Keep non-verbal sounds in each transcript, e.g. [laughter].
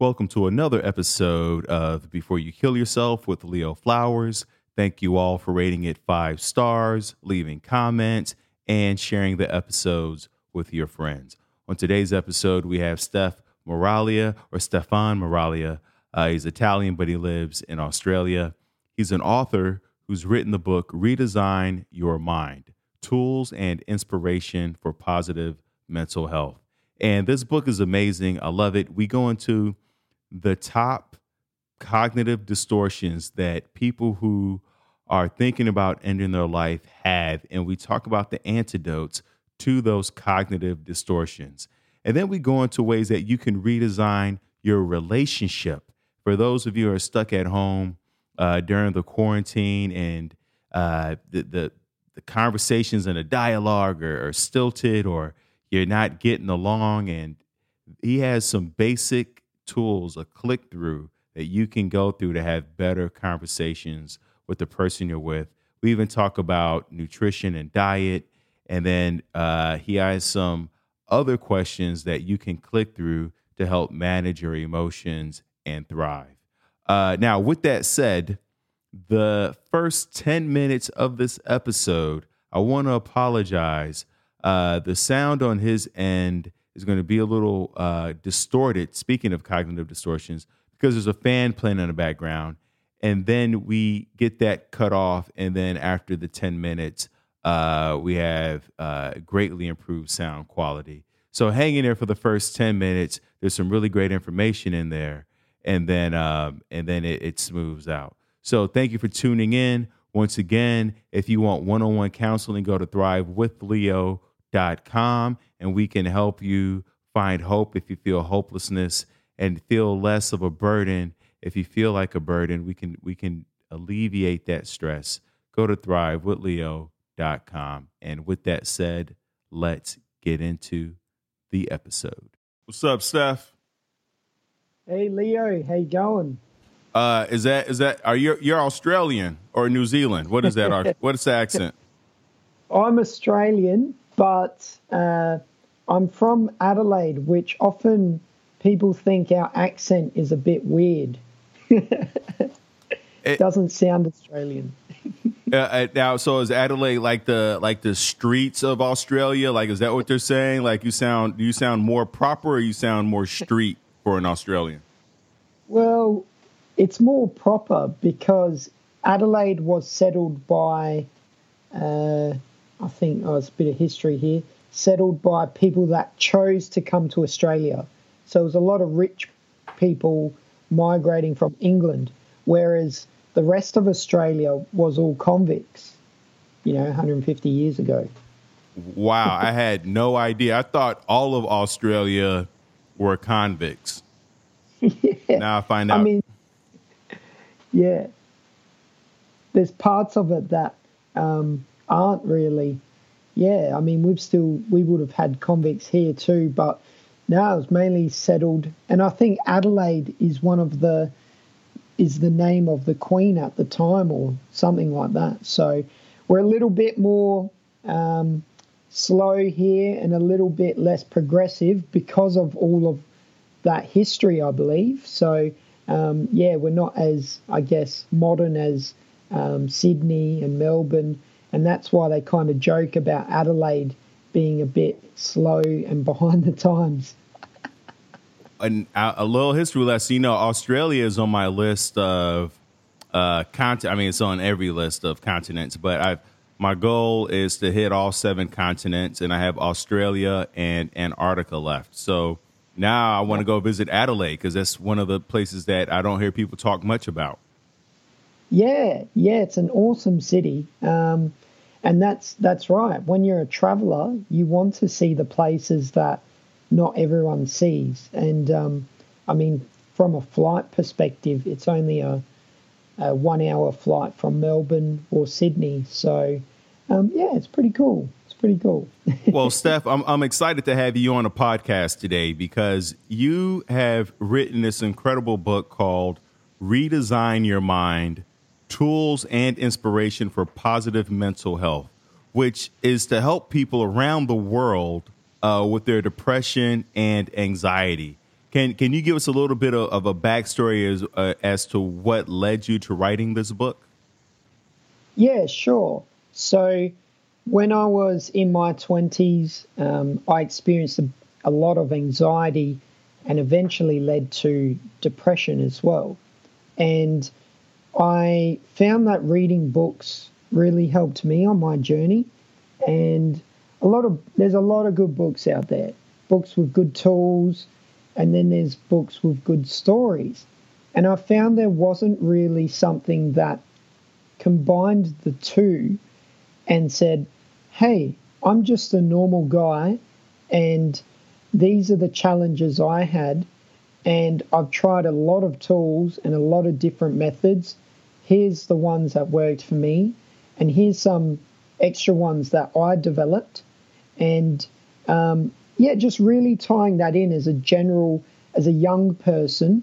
Welcome to another episode of Before You Kill Yourself with Leo Flowers. Thank you all for rating it five stars, leaving comments, and sharing the episodes with your friends. On today's episode, we have Steph Miraglia or Stefan Miraglia. Uh, he's Italian, but he lives in Australia. He's an author who's written the book Redesign Your Mind Tools and Inspiration for Positive Mental Health. And this book is amazing. I love it. We go into the top cognitive distortions that people who are thinking about ending their life have. And we talk about the antidotes to those cognitive distortions. And then we go into ways that you can redesign your relationship. For those of you who are stuck at home uh, during the quarantine and uh, the, the, the conversations and the dialogue are, are stilted or you're not getting along, and he has some basic tools, a click through that you can go through to have better conversations with the person you're with. We even talk about nutrition and diet. And then uh, he has some other questions that you can click through to help manage your emotions and thrive. Uh, now, with that said, the first 10 minutes of this episode, I want to apologize. Uh, the sound on his end is going to be a little uh, distorted. Speaking of cognitive distortions, because there's a fan playing in the background, and then we get that cut off, and then after the 10 minutes, uh, we have uh, greatly improved sound quality. So hang in there for the first 10 minutes. There's some really great information in there, and then um, and then it, it smooths out. So thank you for tuning in. Once again, if you want one-on-one counseling, go to thrivewithleo.com and we can help you find hope if you feel hopelessness and feel less of a burden. If you feel like a burden we can we can alleviate that stress. Go to thrivewithleo.com and with that said let's get into the episode. What's up steph? Hey leo how you going? Uh is that is that are you you're australian or new zealand? What is that [laughs] what is the accent? I'm australian but uh I'm from Adelaide, which often people think our accent is a bit weird. [laughs] it doesn't sound Australian. uh, uh, now, so is Adelaide like the like the streets of Australia? Like, is that what they're saying? Like, you sound do you sound more proper, or you sound more street for an Australian? Well, it's more proper because Adelaide was settled by, uh, I think, oh, it's a bit of history here settled by people that chose to come to Australia. So it was a lot of rich people migrating from England, whereas the rest of Australia was all convicts, you know, 150 years ago. Wow, I had no idea. I thought all of Australia were convicts. yeah. [laughs] Now I find out. I mean, yeah. There's parts of it that um, aren't really yeah, I mean, we've still we would have had convicts here too, but now it's mainly settled. And I think Adelaide is one of the is the name of the queen at the time, or something like that. So we're a little bit more um, slow here and a little bit less progressive because of all of that history, I believe. So um, yeah, we're not as I guess modern as um, Sydney and Melbourne and that's why they kind of joke about Adelaide being a bit slow and behind the times. And a little history lesson, you know, Australia is on my list of uh, continent. I mean, it's on every list of continents, but I've my goal is to hit all seven continents, and I have Australia and Antarctica left. So now I want to go visit Adelaide because that's one of the places that I don't hear people talk much about. Yeah, yeah, it's an awesome city. Um, and that's that's right. When you're a traveller, you want to see the places that not everyone sees. And um, I mean, from a flight perspective, it's only a, a one-hour flight from Melbourne or Sydney. So um, yeah, it's pretty cool. It's pretty cool. [laughs] well, Steph, I'm I'm excited to have you on a podcast today because you have written this incredible book called "Redesign Your Mind." Tools and inspiration for positive mental health, which is to help people around the world uh, with their depression and anxiety. Can Can you give us a little bit of, of a backstory as uh, as to what led you to writing this book? Yeah, sure. So when I was in my twenties, um, I experienced a, a lot of anxiety, and eventually led to depression as well. And I found that reading books really helped me on my journey. And a lot of there's a lot of good books out there, books with good tools, and then there's books with good stories. And I found there wasn't really something that combined the two and said, hey, I'm just a normal guy and these are the challenges I had. And I've tried a lot of tools and a lot of different methods. Here's the ones that worked for me. And here's some extra ones that I developed. And um, yeah, just really tying that in as a general, as a young person,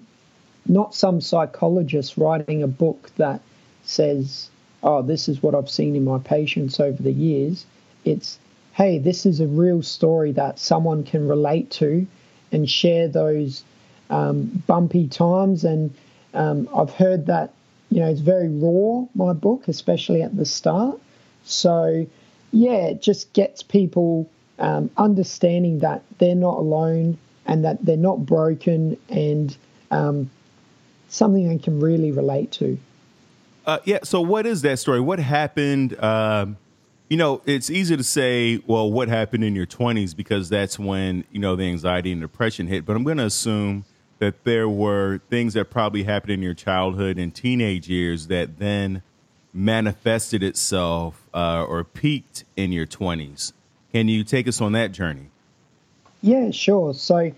not some psychologist writing a book that says, oh, this is what I've seen in my patients over the years. It's, hey, this is a real story that someone can relate to and share those um, bumpy times. And um, I've heard that, you know, it's very raw, my book, especially at the start. So, yeah, it just gets people um, understanding that they're not alone and that they're not broken and um, something they can really relate to. Uh, yeah. So, what is that story? What happened? Um, you know, it's easy to say, well, what happened in your 20s because that's when, you know, the anxiety and depression hit. But I'm going to assume that there were things that probably happened in your childhood and teenage years that then manifested itself uh, or peaked in your 20s. Can you take us on that journey? Yeah, sure. So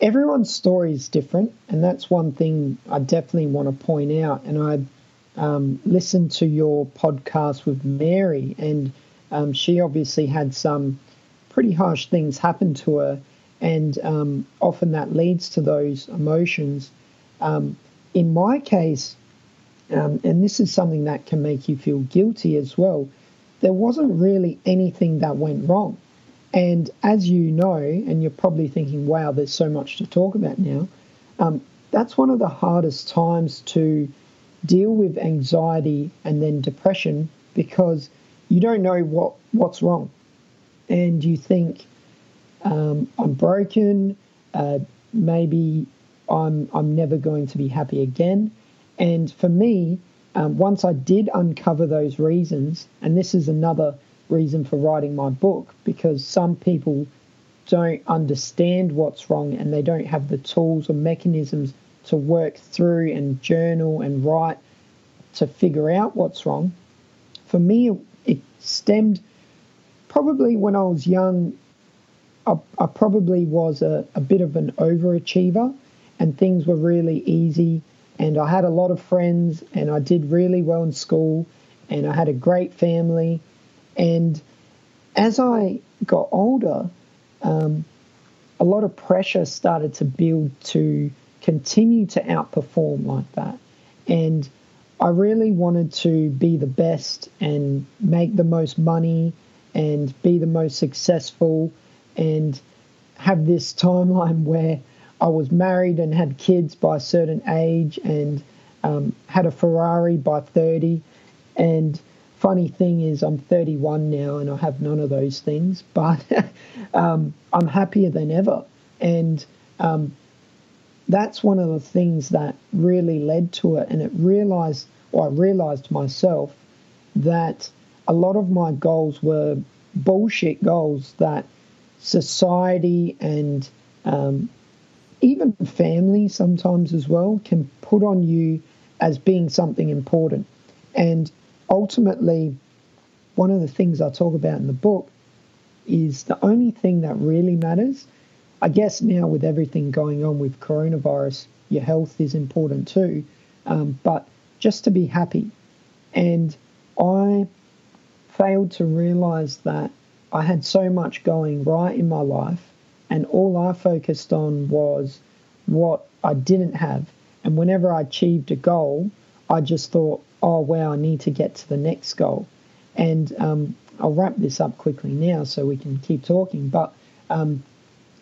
everyone's story is different, and that's one thing I definitely want to point out. And I um, listened to your podcast with Mary, and um, she obviously had some pretty harsh things happen to her, and um, often that leads to those emotions. Um, in my case, um, and this is something that can make you feel guilty as well, there wasn't really anything that went wrong. And as you know, and you're probably thinking, wow, there's so much to talk about now, um, that's one of the hardest times to deal with anxiety and then depression because you don't know what, what's wrong. And you think, um, I'm broken, uh, maybe I'm, I'm never going to be happy again. And for me, um, once I did uncover those reasons, and this is another reason for writing my book, because some people don't understand what's wrong and they don't have the tools or mechanisms to work through and journal and write to figure out what's wrong. For me, it stemmed probably when I was young. I, I probably was a, a bit of an overachiever, and things were really easy. And I had a lot of friends, and I did really well in school, and I had a great family. And as I got older, um, a lot of pressure started to build to continue to outperform like that. And I really wanted to be the best and make the most money and be the most successful and have this timeline [laughs] where I was married and had kids by a certain age and um, had a Ferrari by 30. And funny thing is, I'm 31 now and I have none of those things, [laughs] but um, I'm happier than ever. And um, that's one of the things that really led to it. And it realized, or I realized myself, that a lot of my goals were bullshit goals that society and um, even family sometimes as well can put on you as being something important. And ultimately, one of the things I talk about in the book is the only thing that really matters I guess now with everything going on with coronavirus, your health is important too. Um, but just to be happy. And I failed to realize that I had so much going right in my life, and all I focused on was what I didn't have. And whenever I achieved a goal, I just thought, oh, wow, I need to get to the next goal. And um, I'll wrap this up quickly now so we can keep talking. But um,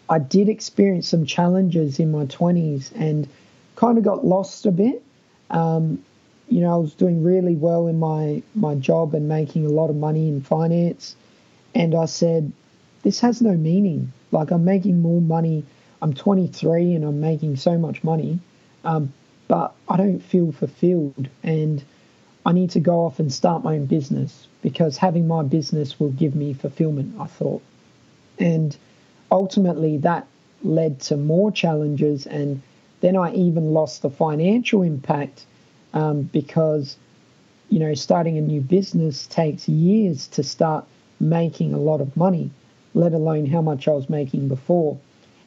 I did experience some challenges in my 20s and kind of got lost a bit. Um, you know, I was doing really well in my, my job and making a lot of money in finance. And I said, this has no meaning. Like, I'm making more money. I'm 23 and I'm making so much money, um, but I don't feel fulfilled. And I need to go off and start my own business because having my business will give me fulfillment, I thought. And ultimately, that led to more challenges. And then I even lost the financial impact um, because, you know, starting a new business takes years to start making a lot of money, let alone how much I was making before.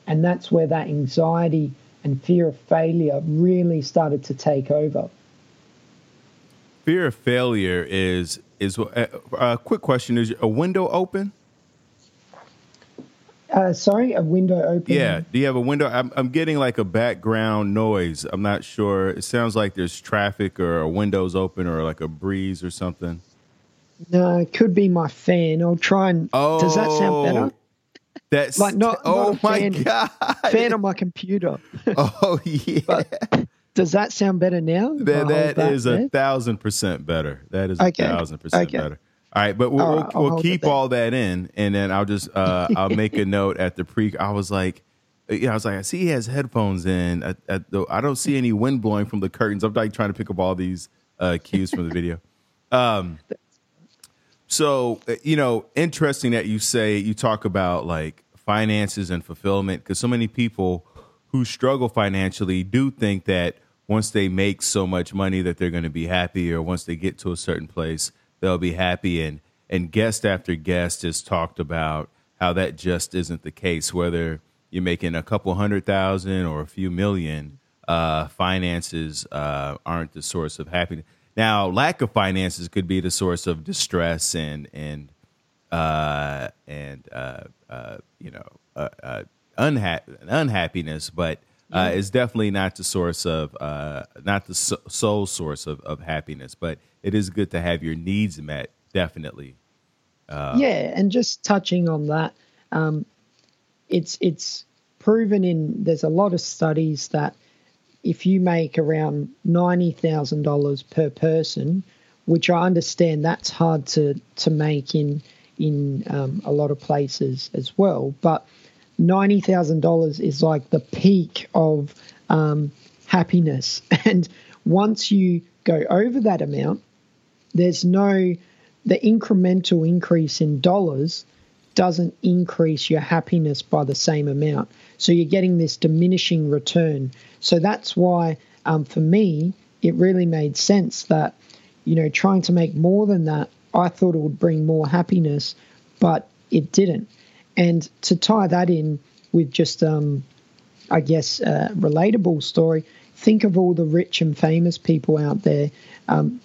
And that's where that anxiety and fear of failure really started to take over. Fear of failure is is a uh, uh, quick question: Is a window open? Uh, sorry, a window open. Yeah. Do you have a window? I'm, I'm getting like a background noise. I'm not sure. It sounds like there's traffic or a window's open or like a breeze or something. No, it could be my fan. I'll try and. Oh, does that sound better? That's like not. Oh not my fan, god! Fan on my computer. [laughs] oh yeah. But does that sound better now? that, that is a thousand percent better. That is okay. a thousand percent okay. better. All right, but we'll, right, we'll, we'll keep all that in, and then I'll just uh, I'll [laughs] make a note at the pre. I was like, yeah, I was like, I see he has headphones in. At, at the, I don't see any wind blowing from the curtains. I'm like trying to pick up all these uh, cues from the video. Um, [laughs] so uh, you know, interesting that you say you talk about like finances and fulfillment because so many people who struggle financially do think that once they make so much money that they're going to be happy, or once they get to a certain place they'll be happy. And and guest after guest has talked about how that just isn't the case. Whether you're making a couple hundred thousand or a few million, uh, finances uh, aren't the source of happiness. Now, lack of finances could be the source of distress and and uh, and uh, uh, you know uh, uh, unha- unhappiness, but uh, is definitely not the source of uh, not the so- sole source of, of happiness. But it is good to have your needs met. Definitely. Uh, yeah, and just touching on that, um, it's it's proven in there's a lot of studies that if you make around ninety thousand dollars per person, which I understand that's hard to to make in in um, a lot of places as well, but ninety thousand dollars is like the peak of um, happiness, [laughs] and once you go over that amount, there's no the incremental increase in dollars doesn't increase your happiness by the same amount. So you're getting this diminishing return. So that's why, um, for me, it really made sense that, you know, trying to make more than that, I thought it would bring more happiness, but it didn't. And to tie that in with just, um, I guess, a relatable story, think of all the rich and famous people out there. Um,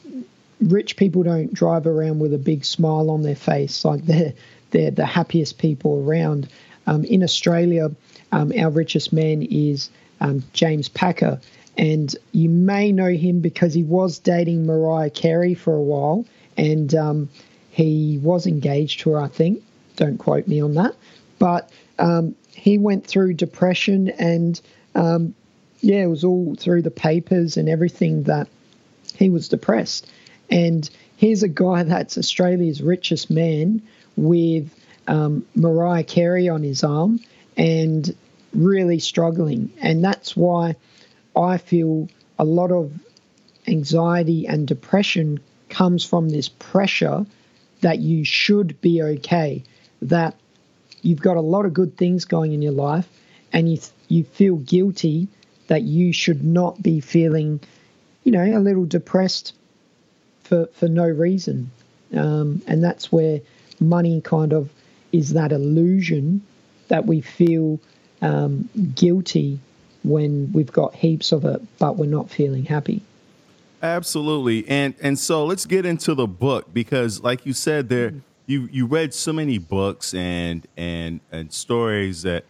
rich people don't drive around with a big smile on their face like they're they're the happiest people around. Um, in Australia, um, our richest man is um, James Packer, and you may know him because he was dating Mariah Carey for a while, and um, he was engaged to her, I think. Don't quote me on that, but um, he went through depression, and um, yeah, it was all through the papers and everything that he was depressed. And here's a guy [laughs] that's Australia's richest man with um, Mariah Carey on his arm and really struggling. And that's why I feel a lot of anxiety and depression comes from this pressure that you should be okay, that you've got a lot of good things going in your life and you you feel guilty that you should not be feeling, you know, a little depressed for, for no reason. Um, and that's where money kind of is that illusion that we feel um, guilty when we've got heaps of it, but we're not feeling happy. Absolutely, and and so let's get into the book because, like you said, there you you read so many books and and and stories that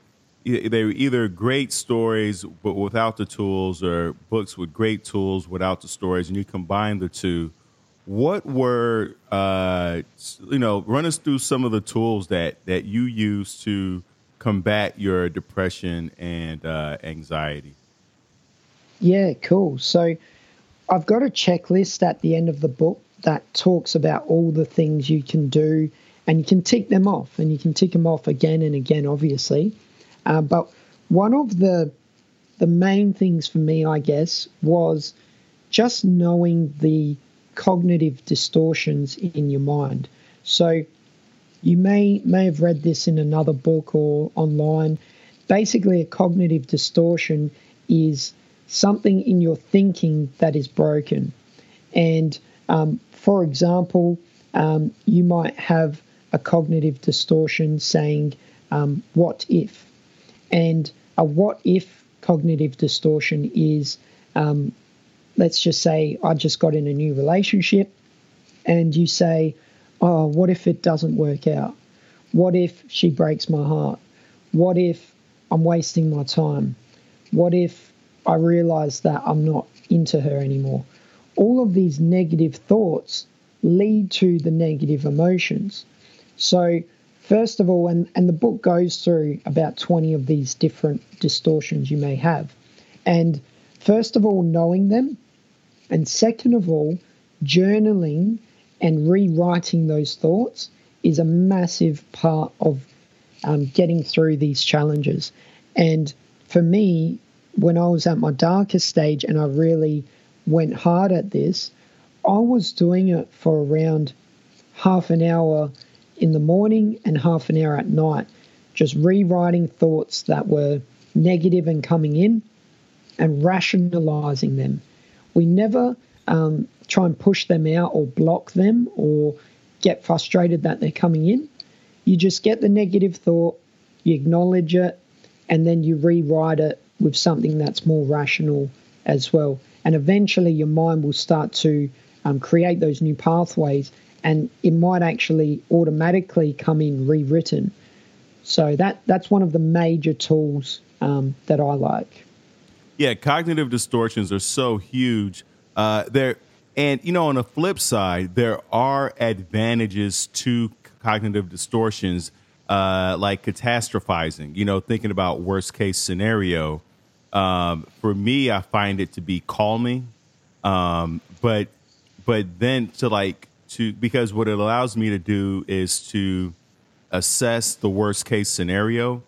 they were either great stories but without the tools, or books with great tools without the stories, and you combine the two what were uh, you know run us through some of the tools that that you use to combat your depression and uh, anxiety? Yeah, cool. So I've got a checklist at the end of the book that talks about all the things you can do, and you can tick them off, and you can tick them off again and again, obviously. Uh, but one of the the main things for me, I guess, was just knowing the cognitive distortions in your mind. So you may may have read this in another book or online. Basically, a cognitive distortion is something in your thinking that is broken. And um, for example, um, you might have a cognitive distortion saying, um, What if? And a what if cognitive distortion is, um, let's just say, I just got in a new relationship, and you say, Oh, what if it doesn't work out? What if she breaks my heart? What if I'm wasting my time? What if I realize that I'm not into her anymore? All of these negative thoughts lead to the negative emotions. So, first of all, and, and the book goes through about 20 of these different distortions you may have. And first of all, knowing them. And second of all, journaling and rewriting those thoughts is a massive part of um, getting through these challenges. And for me, when I was at my darkest stage and I really went hard at this, I was doing it for around half an hour in the morning and half an hour at night, just rewriting thoughts that were negative and coming in and rationalizing them. We never um, try and push them out or block them or get frustrated that they're coming in. You just get the negative thought, you acknowledge it, and then you rewrite it with something that's more rational as well. And eventually, your mind will start to um, create those new pathways, and it might actually automatically come in rewritten. So that that's one of the major tools um, that I like. Yeah, cognitive distortions are so huge. Uh, they're and you know, on the flip side, there are advantages to cognitive distortions, uh, like catastrophizing. You know, thinking about worst case scenario. Um, for me, I find it to be calming, um, but but then to like to because what it allows me to do is to assess the worst case scenario,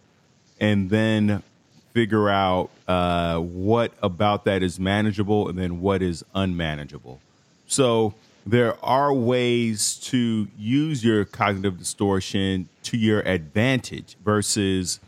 and then figure out uh, what about that is manageable and then what is unmanageable. So there are ways to use your cognitive distortion to your advantage versus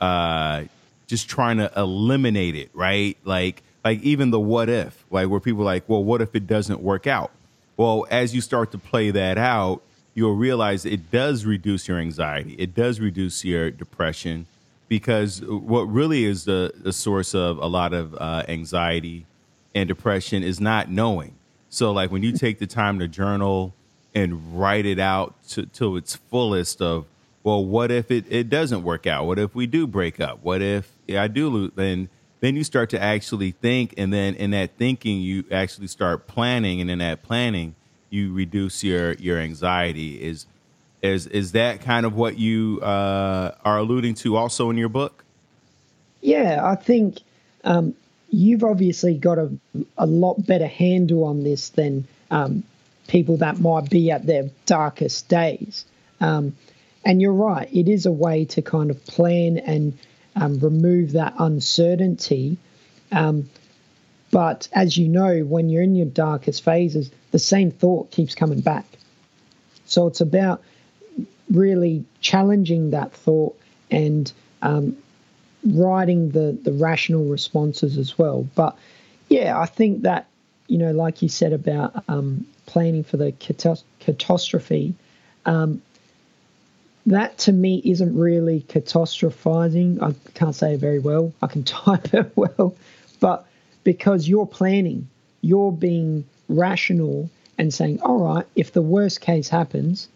uh, just trying to eliminate it, right? Like like even the what if, like where people are like, well, what if it doesn't work out? Well, as you start to play that out, you'll realize it does reduce your anxiety. It does reduce your depression because what really is the, the source of a lot of uh, anxiety and depression is not knowing so like when you take the time to journal and write it out to, to its fullest of, well, what if it, it doesn't work out? What if we do break up? What if yeah, I do lose? Then then you start to actually think, and then in that thinking, you actually start planning, and in that planning, you reduce your your anxiety. Is is is that kind of what you uh, are alluding to also in your book? Yeah, I think um, you've obviously got a, a lot better handle on this than um, people that might be at their darkest days. Um, and you're right, it is a way to kind of plan and um, remove that uncertainty. Um, but as you know, when you're in your darkest phases, the same thought keeps coming back. So it's about really challenging that thought and um, writing the the rational responses as well. But yeah, I think that you know, like you said about um, planning for the catas- catastrophe, um, that to me isn't really catastrophizing. I can't say it very well. I can [laughs] type it well, but because you're planning, you're being rational and saying, all right, if the worst case happens,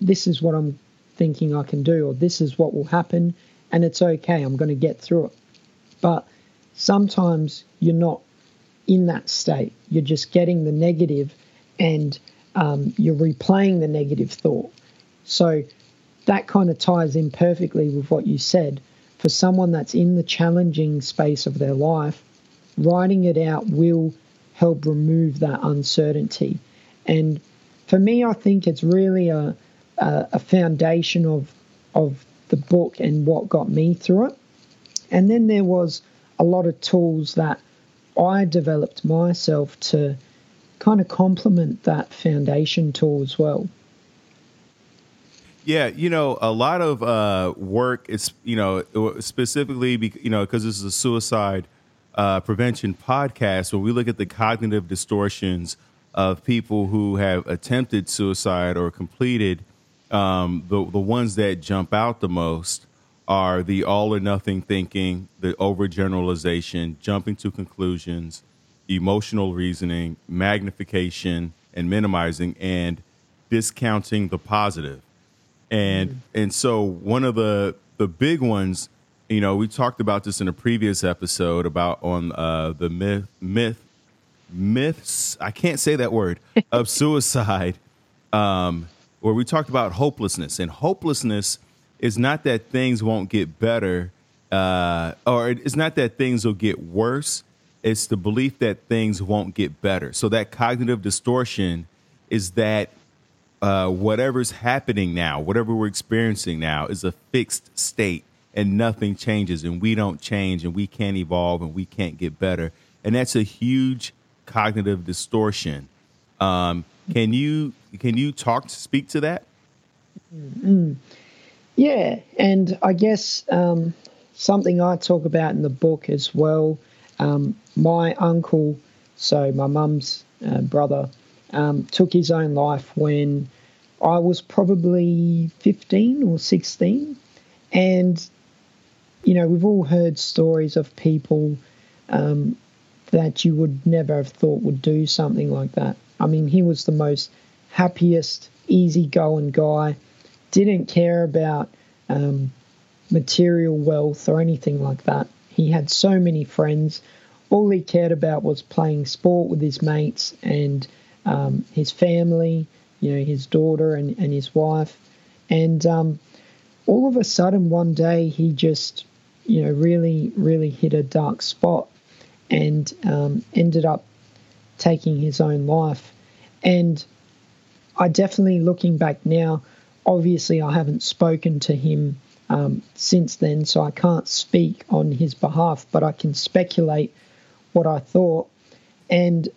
this is what I'm thinking I can do, or this is what will happen and it's okay. I'm going to get through it. But sometimes you're not in that state. You're just getting the negative and um, you're replaying the negative thought. So that kind of ties in perfectly with what you said. For someone that's in the challenging space of their life, writing it out will help remove that uncertainty. And for me, I think it's really a, a, a foundation of of the book and what got me through it. And then there was a lot of tools that I developed myself to kind of complement that foundation tool as well. Yeah, you know, a lot of uh, work is, you know, specifically, be, you know, because this is a suicide uh, prevention podcast, when we look at the cognitive distortions of people who have attempted suicide or completed, um, the the ones that jump out the most are the all or nothing thinking, the overgeneralization, jumping to conclusions, emotional reasoning, magnification, and minimizing, and discounting the positive. And mm. and so one of the the big ones, you know, we talked about this in a previous episode about on uh, the myth myth myths. I can't say that word of [laughs] suicide, um, where we talked about hopelessness and hopelessness is not that things won't get better, uh, or it's not that things will get worse. It's the belief that things won't get better. So that cognitive distortion is that uh, whatever's happening now, whatever we're experiencing now, is a fixed state and nothing changes, and we don't change, and we can't evolve, and we can't get better. And that's a huge cognitive distortion. Um, can you can you talk to speak to that? Mm-hmm. Yeah, and I guess um, something I talk about in the book as well. Um, my uncle, so my mum's uh, brother, um, took his own life when I was probably 15 or 16. And, you know, we've all heard stories of people um, that you would never have thought would do something like that. I mean, he was the most happiest, easygoing guy didn't care about um, material wealth or anything like that. He had so many friends. All he cared about was playing sport with his mates and um, his family, you know, his daughter and, and his wife. And um, all of a sudden, one day, he just, you know, really, really hit a dark spot and um, ended up taking his own life. And I definitely, looking back now, obviously I haven't spoken to him um, since then, so I can't speak on his behalf, but I can speculate what I thought. And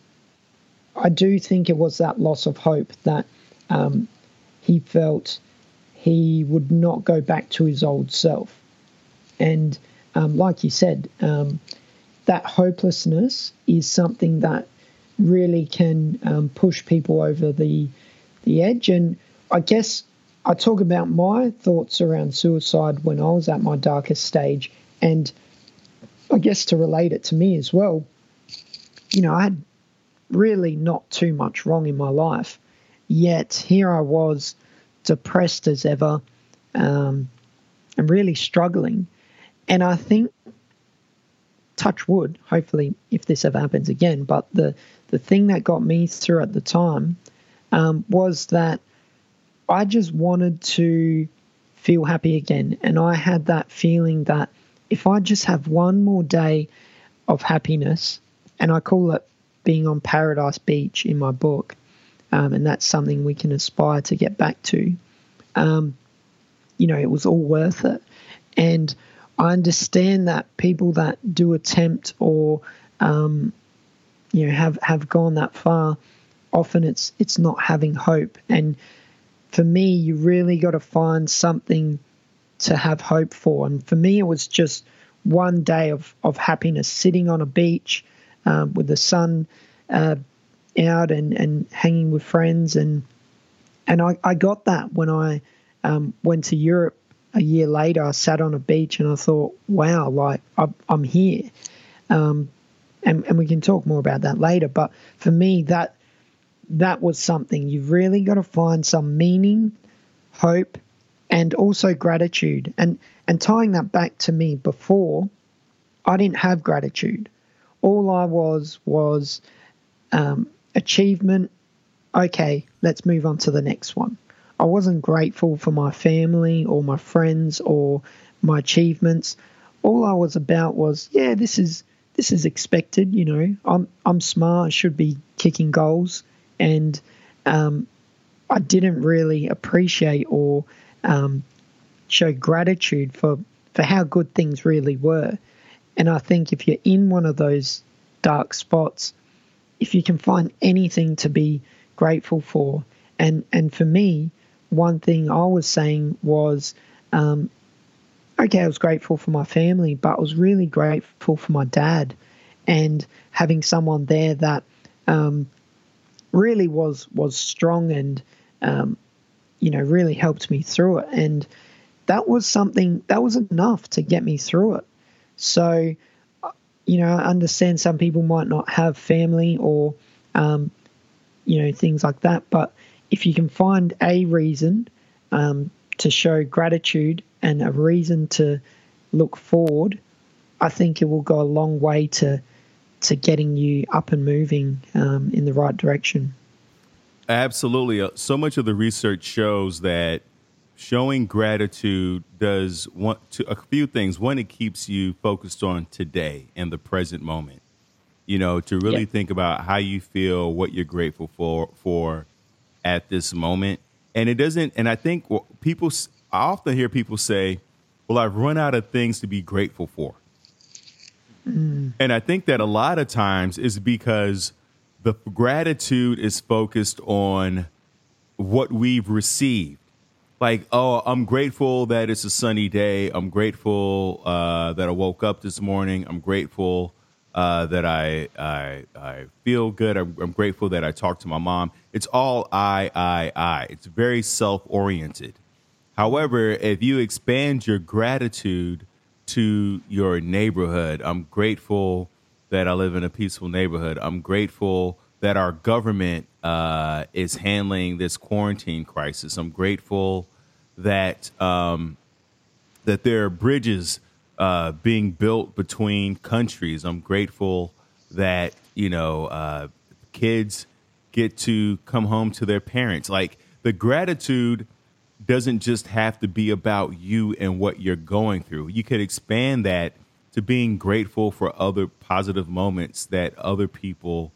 I do think it was that loss of hope that um, he felt he would not go back to his old self. And um, like you said, um, that hopelessness is something that really can um, push people over the the edge. And I guess I talk about my thoughts around suicide when I was at my darkest stage, and I guess to relate it to me as well, you know, I had really not too much wrong in my life, yet here I was, depressed as ever, um, and really struggling. And I think, touch wood, hopefully, if this ever happens again, but the, the thing that got me through at the time um, was that I just wanted to feel happy again. And I had that feeling that if I just have one more day of happiness, and I call it being on Paradise Beach in my book, um, and that's something we can aspire to get back to, um, you know, it was all worth it. And I understand that people that do attempt or, um, you know, have, have gone that far, often it's it's not having hope. And for me, you really got to find something to have hope for. And for me, it was just one day of, of happiness sitting on a beach um, with the sun uh, out and, and hanging with friends. And and I, I got that when I um, went to Europe a year later. I sat on a beach and I thought, wow, like I'm, I'm here. Um, and, and we can talk more about that later. But for me, that that was something you've really got to find some meaning, hope, and also gratitude. And and tying that back to me before, I didn't have gratitude. All I was was um, achievement. Okay, let's move on to the next one. I wasn't grateful for my family or my friends or my achievements. All I was about was, yeah, this is this is expected. You know, I'm I'm smart. I should be kicking goals, and um, I didn't really appreciate or um, show gratitude for for how good things really were. And I think if you're in one of those dark spots, if you can find anything to be grateful for, and and for me, one thing I was saying was, um, okay, I was grateful for my family, but I was really grateful for my dad, and having someone there that um, really was was strong and um, you know really helped me through it, and that was something that was enough to get me through it. So, you know, I understand some people might not have family or um, you know things like that, but if you can find a reason um, to show gratitude and a reason to look forward, I think it will go a long way to to getting you up and moving um, in the right direction. Absolutely. Uh, so much of the research shows that showing gratitude does one to a few things. One, it keeps you focused on today and the present moment. You know, to really think about how you feel, what you're grateful for for at this moment. And it doesn't. And I think people. I often hear people say, "Well, I've run out of things to be grateful for." Mm. And I think that a lot of times is because the gratitude is focused on what we've received. Like, oh, I'm grateful that it's a sunny day. I'm grateful uh, that I woke up this morning. I'm grateful uh, that I, I I feel good. I'm, I'm, grateful that I talked to my mom. It's all I, I, I. It's very self oriented. However, if you expand your gratitude to your neighborhood. I'm grateful that I live in a peaceful neighborhood. I'm grateful that our government uh, is handling this quarantine crisis. I'm grateful that um, that there are bridges uh, being built between countries. I'm grateful that you know uh, kids get to come home to their parents. Like the gratitude doesn't just have to be about you and what you're going through. You could expand that to being grateful for other positive moments that other people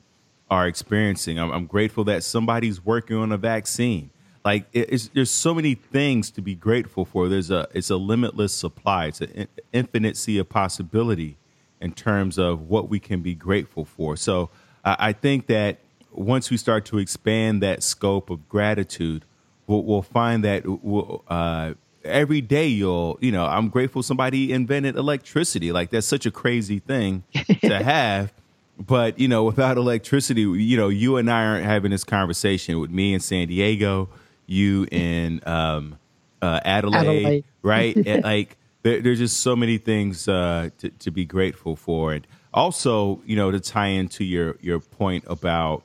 are experiencing. I'm, I'm grateful that somebody's working on a vaccine. Like there's so many things to be grateful for. There's a it's a limitless supply. It's an infinite sea of possibility in terms of what we can be grateful for. So I, I think that once we start to expand that scope of gratitude, we'll, we'll find that we'll, uh, every day you'll, you know, I'm grateful somebody invented electricity. Like that's such a crazy thing to [laughs] have. But, you know, without electricity, you know, you and I aren't having this conversation with me in San Diego, you in um, uh, Adelaide, Adelaide, right? [laughs] and like, there, there's just so many things uh, to, to be grateful for. And also, you know, to tie into your, your point about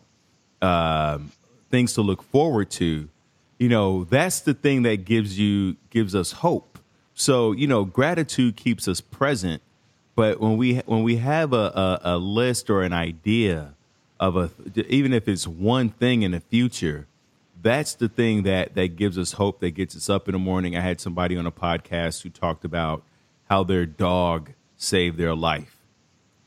um, things to look forward to, you know that's the thing that gives you gives us hope. So you know gratitude keeps us present but when we when we have a, a, a list or an idea of a even if it's one thing in the future that's the thing that that gives us hope that gets us up in the morning. I had somebody on a podcast who talked about how their dog saved their life.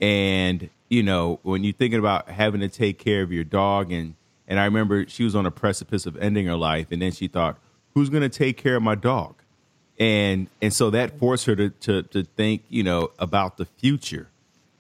And you know when you're thinking about having to take care of your dog and and I remember she was on a precipice of ending her life, and then she thought, "Who's going to take care of my dog?" And and so that forced her to to, to think, you know, about the future.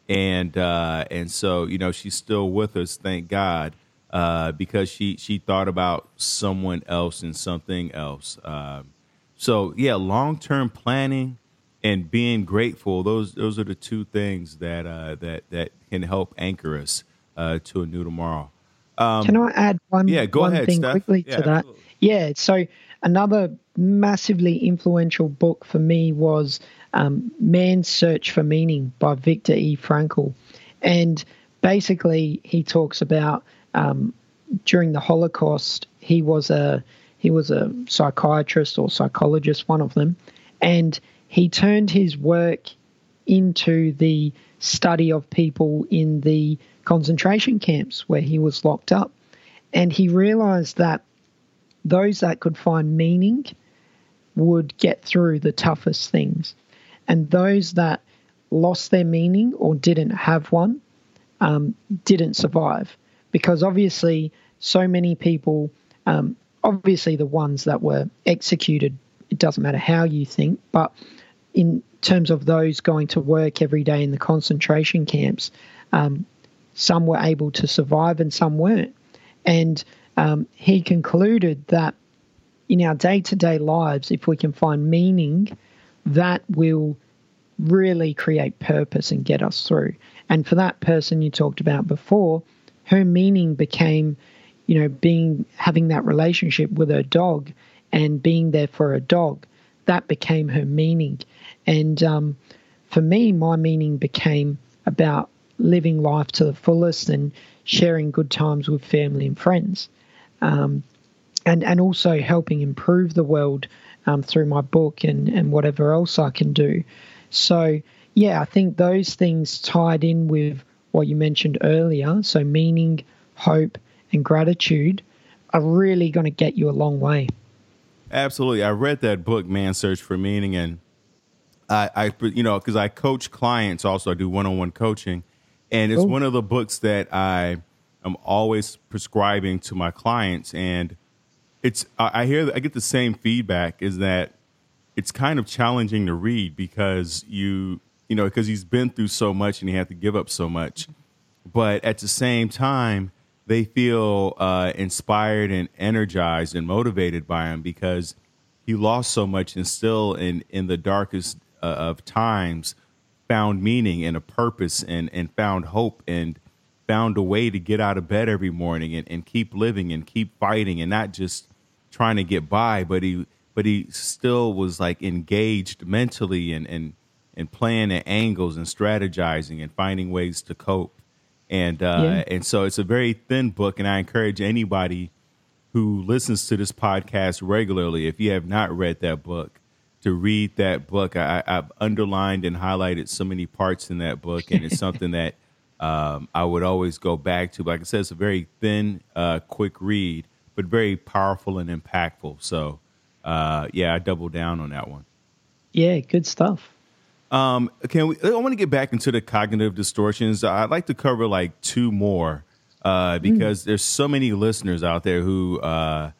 And uh, and so you know she's still with us, thank God, uh, because she she thought about someone else and something else. Um, so yeah, long term planning and being grateful those those are the two things that uh, that that can help anchor us uh, to a new tomorrow. Um, Can I add one, yeah, go one ahead, thing Steph. quickly yeah, to that? Absolutely. Yeah, so another massively influential book for me was um, Man's Search for Meaning by Viktor E. Frankl. And basically, he talks about um, during the Holocaust, he was a he was a psychiatrist or psychologist, one of them, and he turned his work into the study of people in the concentration camps where he was locked up. And he realized that those that could find meaning would get through the toughest things. And those that lost their meaning or didn't have one um, didn't survive. Because obviously, so many people, um, obviously, the ones that were executed, it doesn't matter how you think, but in terms of those going to work every day in the concentration camps, um, some were able to survive and some weren't. And um, he concluded that in our day to day lives, if we can find meaning, that will really create purpose and get us through. And for that person you talked about before, her meaning became, you know, being having that relationship with her dog and being there for her dog. That became her meaning. And um, for me, my meaning became about living life to the fullest and sharing good times with family and friends. Um, and, and also helping improve the world um, through my book and, and whatever else I can do. So, yeah, I think those things tied in with what you mentioned earlier. So, meaning, hope, and gratitude are really going to get you a long way. Absolutely. I read that book, Man Search for Meaning, and I, I you know, because I coach clients also, I do one on one coaching. And it's one of the books that I am always prescribing to my clients. And it's, I hear, I get the same feedback is that it's kind of challenging to read because you, you know, because he's been through so much and he had to give up so much. But at the same time, they feel uh, inspired and energized and motivated by him because he lost so much and still in in the darkest uh, of times found meaning and a purpose and and found hope and found a way to get out of bed every morning and, and keep living and keep fighting and not just trying to get by but he but he still was like engaged mentally and and and playing at angles and strategizing and finding ways to cope and uh, yeah. and so it's a very thin book, and I encourage anybody who listens to this podcast regularly, if you have not read that book, to read that book. I, have underlined and highlighted so many parts in that book, and it's something [laughs] that um, I would always go back to. Like I said, it's a very thin, uh, quick read, but very powerful and impactful. So, uh, yeah, I double down on that one. Yeah, good stuff. Um, can we? I want to get back into the cognitive distortions. I'd like to cover like two more uh, hmm. because mm. there's so many listeners out there who uh,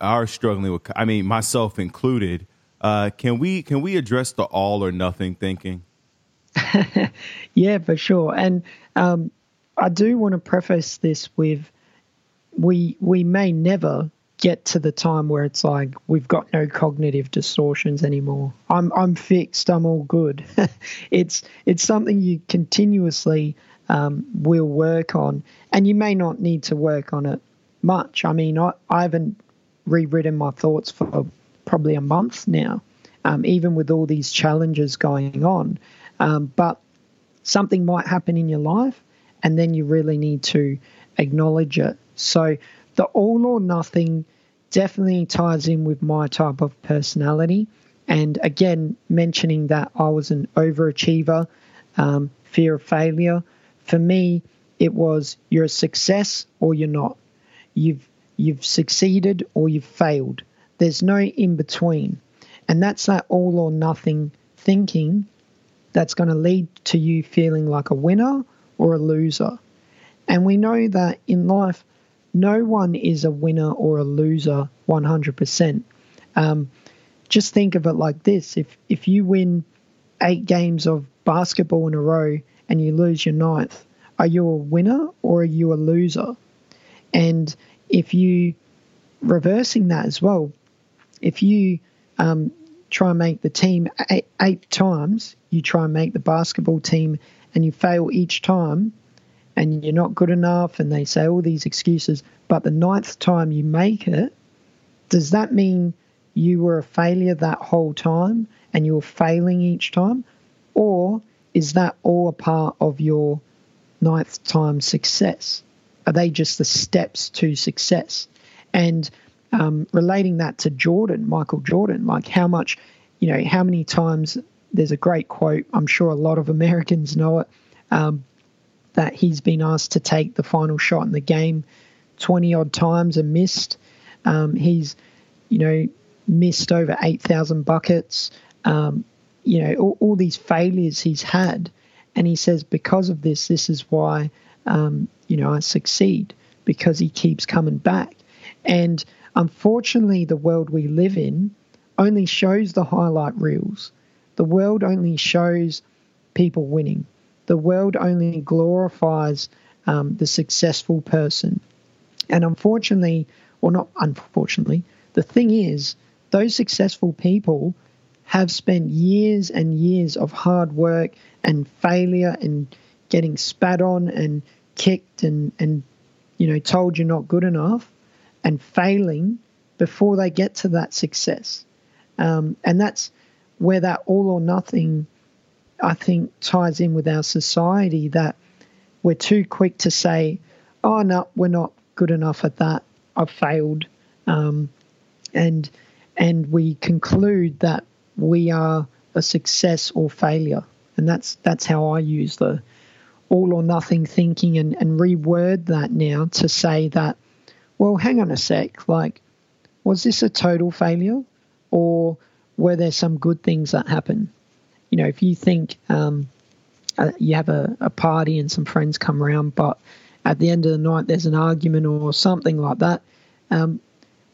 are struggling with. I mean, myself included. Uh, can we can we address the all or nothing thinking? [laughs] yeah, for sure. And um, I do want to preface this with we we may never get to the time where it's like we've got no cognitive distortions anymore. I'm I'm fixed. I'm all good. [laughs] it's it's something you continuously um, will work on, and you may not need to work on it much. I mean, I, I haven't rewritten my thoughts for probably a month now, um, even with all these challenges going on. Um, but something might happen in your life, and then you really need to acknowledge it. So the all or nothing definitely ties in with my type of personality. And again, mentioning that I was an overachiever, um, fear of failure. For me, it was you're a success or you're not. You've you've succeeded or you've failed. There's no in between. And that's that all or nothing thinking that's going to lead to you feeling like a winner or a loser. And we know that in life, no one is a winner or a loser 100%. Um, just think of it like this if, if you win eight games of basketball in a row and you lose your ninth, are you a winner or are you a loser? And if you reversing that as well, if you um, try and make the team eight, eight times, you try and make the basketball team and you fail each time, and you're not good enough, and they say all these excuses, but the ninth time you make it, does that mean you were a failure that whole time and you were failing each time? Or is that all a part of your ninth time success? Are they just the steps to success? And um, relating that to Jordan, Michael Jordan, like how much, you know, how many times there's a great quote, I'm sure a lot of Americans know it. Um, that he's been asked to take the final shot in the game 20 odd times and missed. Um, he's, you know, missed over 8,000 buckets. Um, you know, all, all, these failures he's had. And he says, because of this, this is why, um, you know, I succeed, because he keeps coming back. And unfortunately, the world we live in only shows the highlight reels. The world only shows people winning. The world only glorifies um, the successful person. And unfortunately, or not unfortunately, the thing is, those successful people have spent years and years of hard work and failure and getting spat on and kicked and, and you know told you're not good enough and failing before they get to that success. Um, and that's where that all or nothing, I think, ties in with our society that we're too quick to say, oh, no, we're not good enough at that. I've failed. Um, and, and we conclude that we are a success or failure. And that's, that's how I use the all or nothing thinking and, and reword that now to say that, well, hang on a sec, like, was this a total failure or were there some good things that happened? You know, if you think um, uh, you have a, a party and some friends come around, but at the end of the night there's an argument or something like that, um,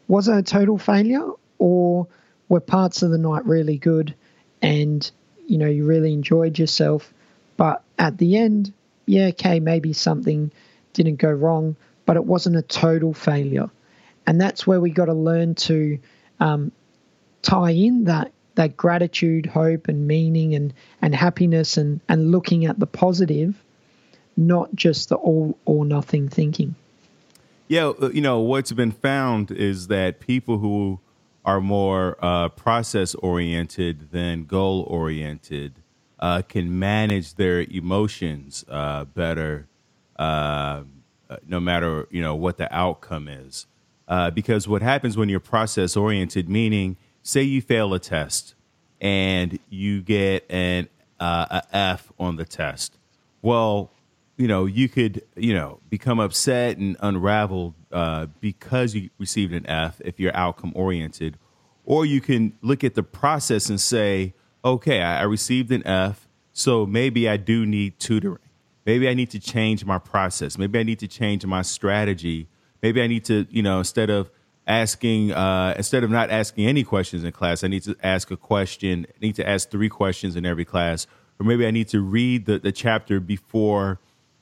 was it a total failure or were parts of the night really good and you know you really enjoyed yourself, but at the end, yeah, okay, maybe something didn't go wrong, but it wasn't a total failure, and that's where we got to learn to um, tie in that that gratitude, hope, and meaning, and and happiness, and and looking at the positive, not just the all or nothing thinking. Yeah, uh, you know what's been found is that people who are more uh, process oriented than goal oriented uh, can manage their emotions uh, better, uh, no matter you know what the outcome is. because what happens when you're process oriented, meaning say you fail a test and you get an uh, a F on the test. Well, you know, you could, you know, become upset and unraveled uh, because you received an F if you're outcome oriented, or you can look at the process and say, okay, I received an F, so maybe I do need tutoring. Maybe I need to change my process. Maybe I need to change my strategy. Maybe I need to, you know, instead of asking uh, instead of not asking any questions in class, I need to ask a question. I need to ask three questions in every class, or maybe I need to read the, the chapter before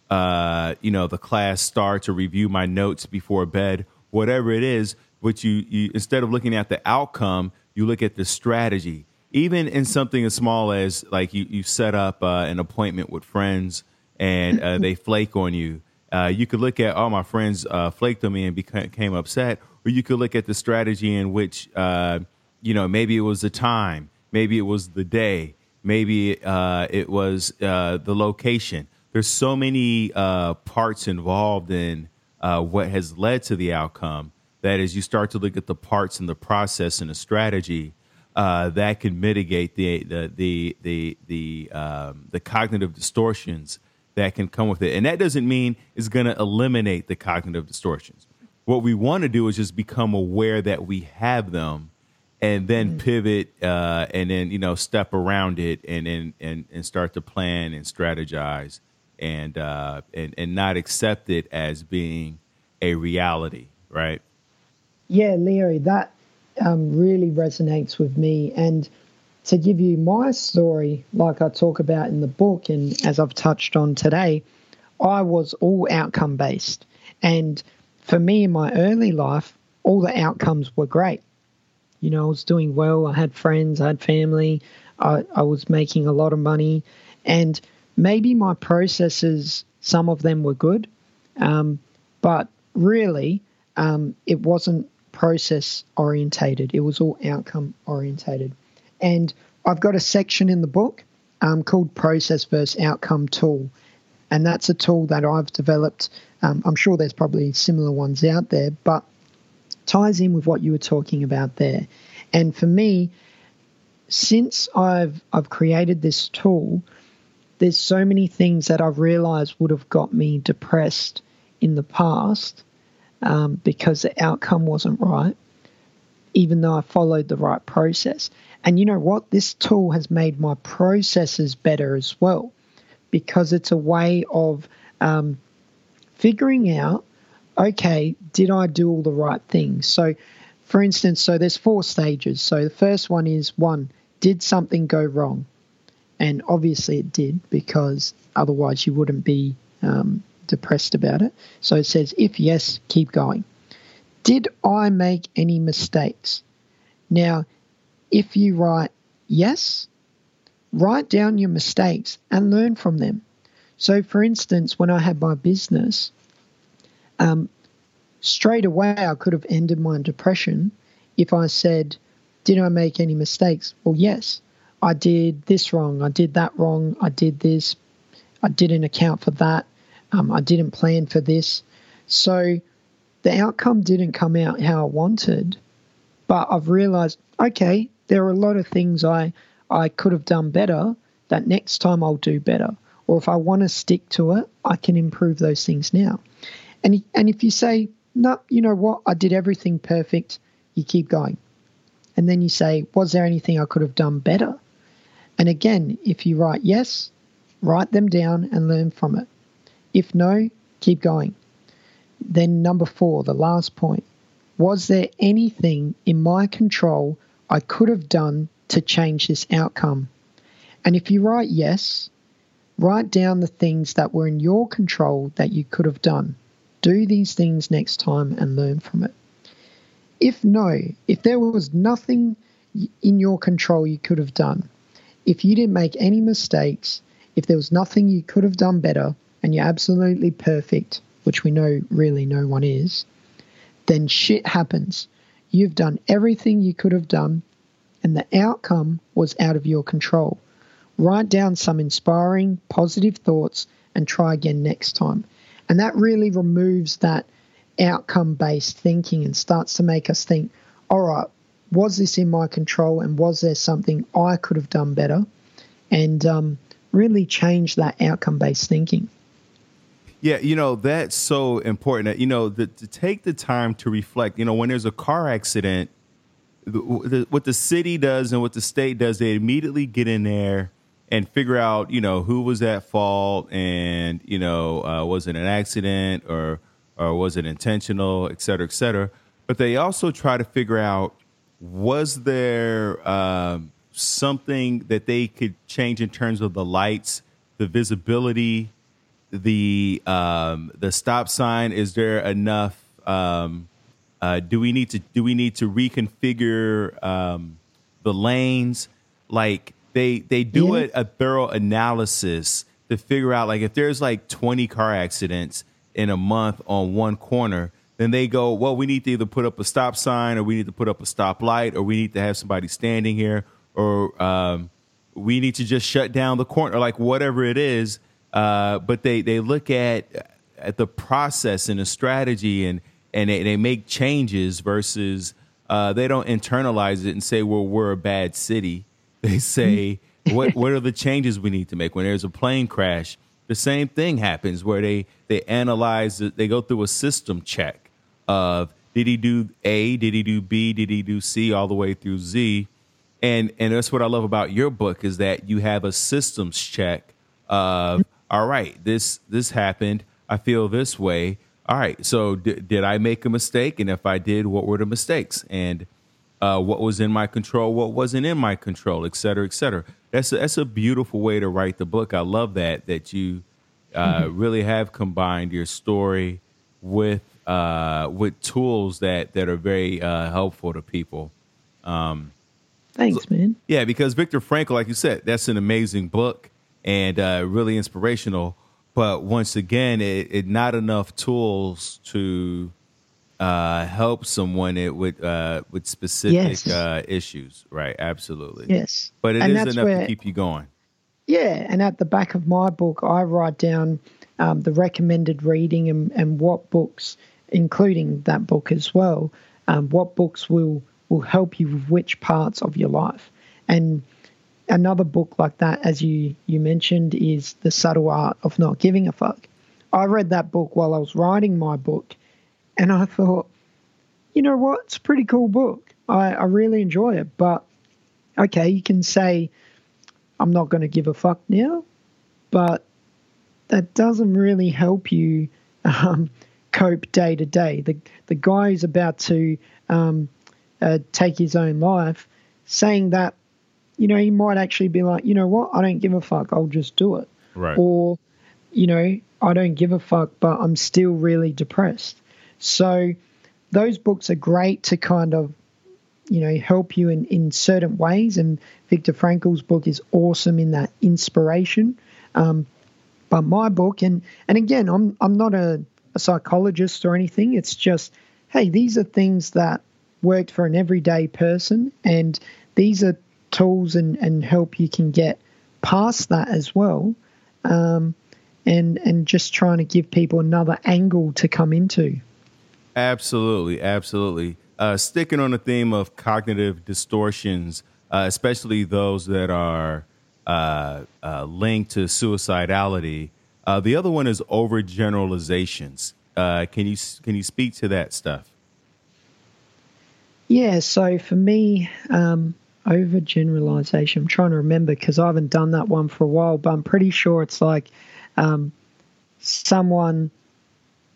uh, you know the class starts, or review my notes before bed. Whatever it is, but you, you instead of looking at the outcome, you look at the strategy. Even in something as small as like you you set up uh, an appointment with friends and uh, [laughs] they flake on you. Uh, you could look at all oh, my friends uh, flaked on me and became upset, or you could look at the strategy in which, uh, you know, maybe it was the time, maybe it was the day, maybe uh, it was uh, the location. There's so many uh, parts involved in uh, what has led to the outcome that as you start to look at the parts and the process and the strategy, uh, that can mitigate the the the the the, um, the cognitive distortions that can come with it. And that doesn't mean it's going to eliminate the cognitive distortions what we want to do is just become aware that we have them and then mm-hmm. pivot uh, and then you know step around it and and and, and start to plan and strategize and uh, and and not accept it as being a reality right yeah leo that um, really resonates with me and to give you my story like i talk about in the book and as i've touched on today i was all outcome based and for me in my early life, all the outcomes were great. You know, I was doing well. I had friends, I had family, I, I was making a lot of money. And maybe my processes, some of them were good, um, but really, um, it wasn't process orientated. It was all outcome orientated. And I've got a section in the book um, called Process versus Outcome Tool. And that's a tool that I've developed um, I'm sure there's probably similar ones out there, but ties in with what you were talking about there. And for me, since I've I've created this tool, there's so many things that I've realized would have got me depressed in the past um, because the outcome wasn't right, even though I followed the right process. And you know what? This tool has made my processes better as well because it's a way of um, figuring out okay, did I do all the right things? So, for instance, so there's four stages. So the first one is one, did something go wrong? And obviously it did because otherwise you wouldn't be um, depressed about it. So it says, if yes, keep going. Did I make any mistakes? Now, if you write yes, write down your mistakes and learn from them. So, for instance, when I had my business, um, straight away I could have ended my depression if I said, Did I make any mistakes? Well, yes, I did this wrong, I did that wrong, I did this, I didn't account for that, um, I didn't plan for this. So the outcome didn't come out how I wanted, but I've realized, okay, there are a lot of things I, I could have done better that next time I'll do better. Or if I want to stick to it, I can improve those things now. And, and if you say, no, you know what, I did everything perfect, you keep going. And then you say, was there anything I could have done better? And again, if you write yes, write them down and learn from it. If no, keep going. Then, number four, the last point was there anything in my control I could have done to change this outcome? And if you write yes, write down the things that were in your control that you could have done. Do these things next time and learn from it. If no, if there was nothing in your control you could have done, if you didn't make any mistakes, if there was nothing you could have done better, and you're absolutely perfect, which we know really no one is, then shit happens. You've done everything you could have done, and the outcome was out of your control. Write down some inspiring, positive thoughts and try again next time. And that really removes that outcome based thinking and starts to make us think, all right, was this in my control and was there something I could have done better? And um, really change that outcome based thinking. Yeah, you know, that's so important. That, you know, the, to take the time to reflect, you know, when there's a car accident, the, the, what the city does and what the state does, they immediately get in there and figure out, you know, who was at fault and, you know, uh, was it an accident or, or was it intentional, et cetera, et cetera. But they also try to figure out was there um, something that they could change in terms of the lights, the visibility, the um, the stop sign? Is there enough? Um, uh, do we need to do we need to reconfigure um, the lanes? Like they they do yeah. a, a thorough analysis to figure out like if there's like 20 car accidents in a month on one corner, then they go, well, we need to either put up a stop sign or we need to put up a stop light or we need to have somebody standing here or um, we need to just shut down the corner like whatever it is uh, but they they look at at the process and the strategy and and they, they make changes versus uh, they don't internalize it and say well we're a bad city. [laughs] They say what what are the [laughs] changes we need to make? When there's a plane crash the same thing happens where they they analyze they go through a system check of did he do a did he do b did he do c all the way through z? And and that's what i love about your book is that you have a systems check of all right, this this happened. I feel this way. All right, so d- did I make a mistake? And if I did, what were the mistakes? And uh, what was in my control? What wasn't in my control? Et cetera, et cetera. That's a, that's a beautiful way to write the book. I love that that you uh, mm-hmm. really have combined your story with uh, with tools that that are very uh, helpful to people. Um, Thanks, man. Yeah, because Viktor Frankl, like you said, that's an amazing book and uh, really inspirational. But once again, it, it not enough tools to uh, help someone it, with uh, with specific yes. Uh, issues. Right? Absolutely. Yes. But it and is enough where, to keep you going. Yeah, and at the back of my book, I write down um, the recommended reading and, and what books, including that book as well, um, what books will will help you with which parts of your life. And another book like that, as you you mentioned, is The Subtle Art of Not Giving a Fuck. I read that book while I was writing my book, and I thought, you know what? It's a pretty cool book. I, I really enjoy it. But okay, you can say, I'm not going to give a fuck now, but that doesn't really help you um, cope day to day. The the guy who's about to um, uh, take his own life, saying that, you know, he might actually be like, you know what, I don't give a fuck, I'll just do it. Right. Or, you know, I don't give a fuck, but I'm still really depressed. So those books are great to kind of, you know, help you in, in certain ways. And Viktor Frankl's book is awesome in that inspiration. Um, but my book, and and again, I'm I'm not a, a psychologist or anything. It's just, hey, these are things that worked for an everyday person, and these are tools and, and help you can get past that as well. Um, and and just trying to give people another angle to come into. Absolutely, absolutely. Uh, sticking on the theme of cognitive distortions, uh, especially those that are uh, uh linked to suicidality. Uh, the other one is overgeneralizations. Uh, can you can you speak to that stuff? Yeah. So for me, um, overgeneralization. I'm trying to remember because I haven't done that one for a while, but I'm pretty sure it's like um, someone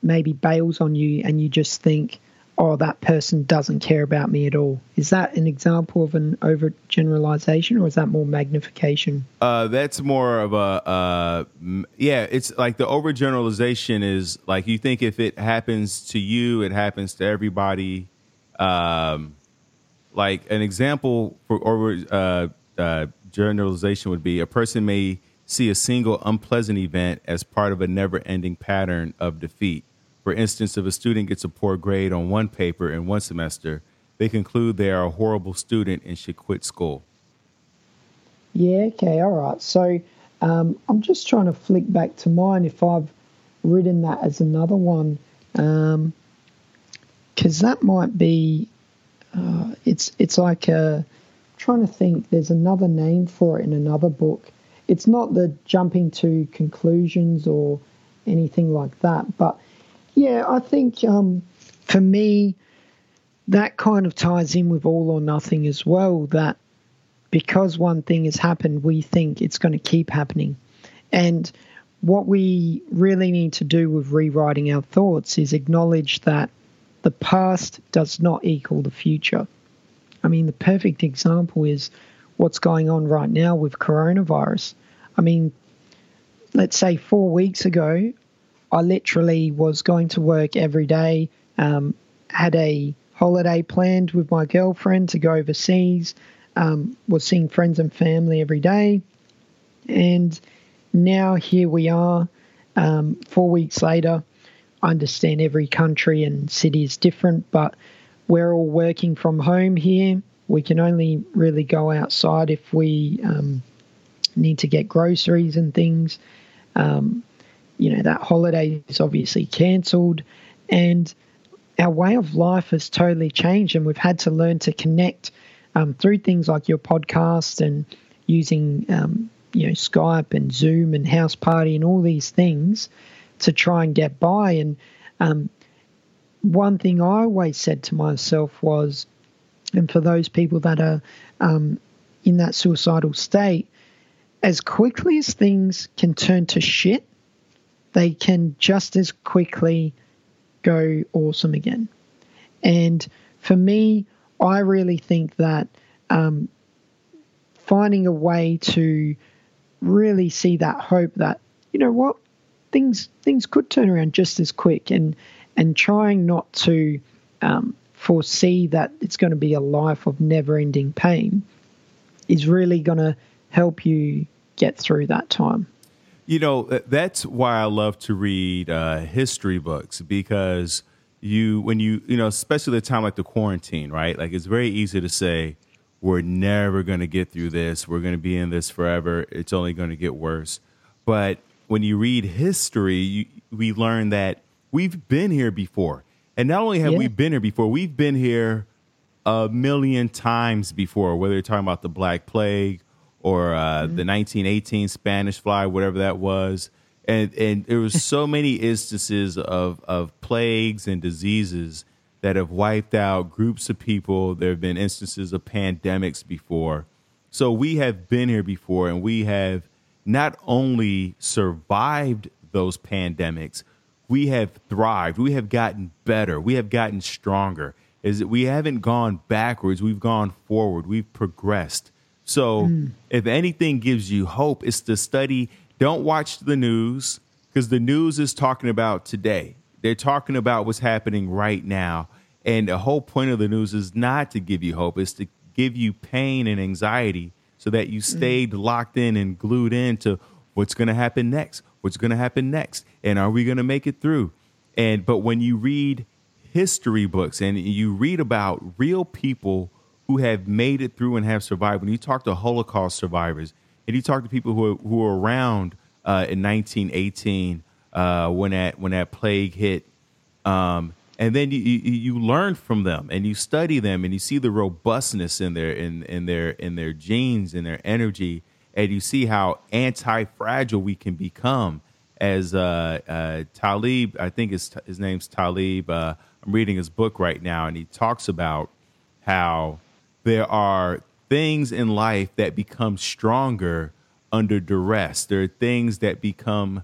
maybe bails on you and you just think, oh, that person doesn't care about me at all. Is that an example of an overgeneralization or is that more magnification? Uh, that's more of a, uh, yeah, it's like the overgeneralization is like you think if it happens to you, it happens to everybody. Um, like an example for over uh, uh, generalization would be a person may see a single unpleasant event as part of a never ending pattern of defeat. For instance, if a student gets a poor grade on one paper in one semester, they conclude they are a horrible student and should quit school. Yeah, okay, all right. So um, I'm just trying to flick back to mine if I've written that as another one. Because um, that might be, uh, it's, it's like trying to think, there's another name for it in another book it's not the jumping to conclusions or anything like that. But yeah, I think um, for me, that kind of ties in with all or nothing as well. That because one thing has happened, we think it's going to keep happening. And what we really need to do with rewriting our thoughts is acknowledge that the past does not equal the future. I mean, the perfect example is what's going on right now with coronavirus. I mean, let's say four weeks ago, I literally was going to work every day, um, had a holiday planned with my girlfriend to go overseas, um, was seeing friends and family every day. And now here we are, um, four weeks later. I understand every country and city is different, but we're all working from home here. We can only really go outside if we um, need to get groceries and things. Um, you know, that holiday is obviously cancelled, and our way of life has totally changed, and we've had to learn to connect um, through things like your podcast and using, um, you know, Skype and Zoom and Houseparty and all these things to try and get by. And um, one thing I always said to myself was, and for those people that are um, in that suicidal state, as quickly as things can turn to shit, they can just as quickly go awesome again. And for me, I really think that um, finding a way to really see that hope that you know what things things could turn around just as quick and and trying not to um, foresee that it's going to be a life of never ending pain is really going to help you get through that time. You know, that's why I love to read uh, history books because you, when you, you know, especially the time like the quarantine, right? Like it's very easy to say, we're never going to get through this. We're going to be in this forever. It's only going to get worse. But when you read history, you, we learn that we've been here before. And not only have yeah. we been here before, we've been here a million times before, whether you're talking about the Black Plague or uh, mm-hmm. the 1918 Spanish fly, whatever that was. and and there was so [laughs] many instances of of plagues and diseases that have wiped out groups of people. There have been instances of pandemics before. So we have been here before and we have not only survived those pandemics, we have thrived. We have gotten better. We have gotten stronger. Is that we haven't gone backwards, we've gone forward. We've progressed. So mm. if anything gives you hope, it's to study. Don't watch the news because the news is talking about today. They're talking about what's happening right now. And the whole point of the news is not to give you hope, it's to give you pain and anxiety so that you mm. stayed mm. locked in and glued into what's going to happen next, what's going to happen next, and are we going to make it through? And but when you read history books and you read about real people who have made it through and have survived, when you talk to Holocaust survivors and you talk to people who are, who were around uh, in 1918 uh, when that when that plague hit, um, and then you, you, you learn from them and you study them and you see the robustness in their in in their in their genes and their energy. And you see how anti-fragile we can become as uh, uh, Taleb I think his his name's Taleb uh, I'm reading his book right now and he talks about how there are things in life that become stronger under duress. There are things that become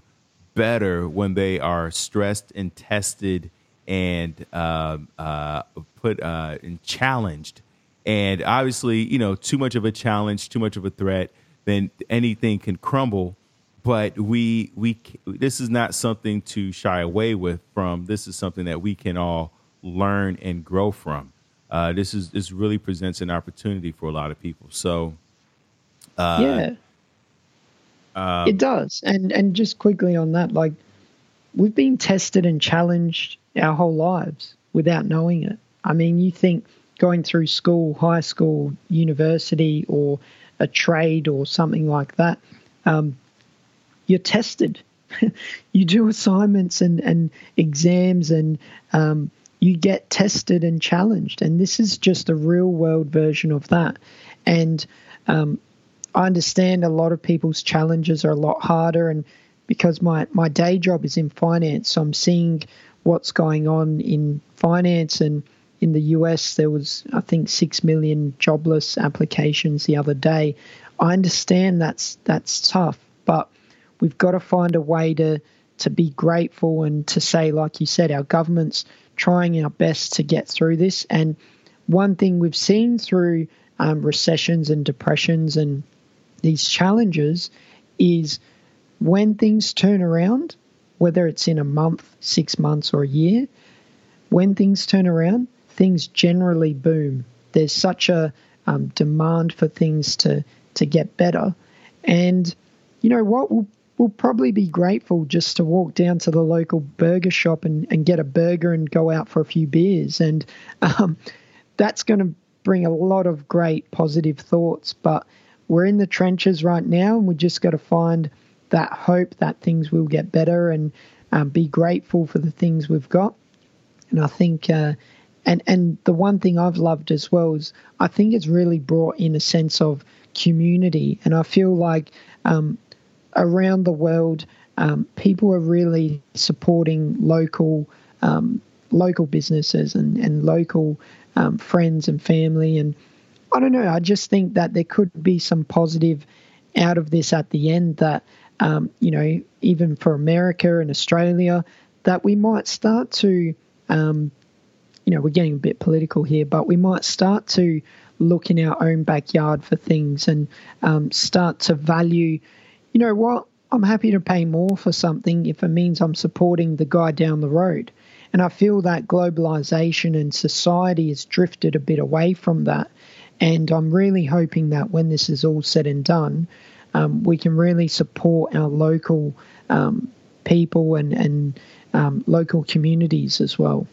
better when they are stressed and tested and uh, uh, put uh, and challenged. And obviously, you know, too much of a challenge, too much of a threat, then anything can crumble. But we we this is not something to shy away with from. This is something that we can all learn and grow from. Uh, this is this really presents an opportunity for a lot of people. So, uh, yeah, um, it does. And and just quickly on that, like we've been tested and challenged our whole lives without knowing it. I mean, you think going through school, high school, university, or a trade or something like that, um, you're tested. [laughs] you do assignments and, and exams and um, you get tested and challenged. And this is just a real world version of that. And um, I understand a lot of people's challenges are a lot harder. And because my, my day job is in finance, so I'm seeing what's going on in finance and in the US there was I think 6 million jobless applications the other day. I understand that's that's tough, but we've got to find a way to to be grateful and to say like you said our government's trying our best to get through this and one thing we've seen through um, recessions and depressions and these challenges is when things turn around whether it's in a month, six months, or a year, when things turn around, things generally boom. There's such a um, demand for things to to get better, and you know what? We'll we'll probably be grateful just to walk down to the local burger shop and, and get a burger and go out for a few beers, and um, that's going to bring a lot of great positive thoughts. But we're in the trenches right now, and we just got to find that hope that things will get better and um, be grateful for the things we've got. And I think, uh, and and the one thing I've loved as well is I think it's really brought in a sense of community, and I feel like um, around the world, um, people are really supporting local um, local businesses and and local um, friends and family, and I don't know. I just think that there could be some positive out of this at the end that um, you know, even for America and Australia, that we might start to, um, you know, we're getting a bit political here, but we might start to look in our own backyard for things and um, start to value, you know what, I'm happy to pay more for something if it means I'm supporting the guy down the road. And I feel that globalization and society has drifted a bit away from that. And I'm really hoping that when this is all said and done, um, we can really support our local um, people and, and um, local communities as well.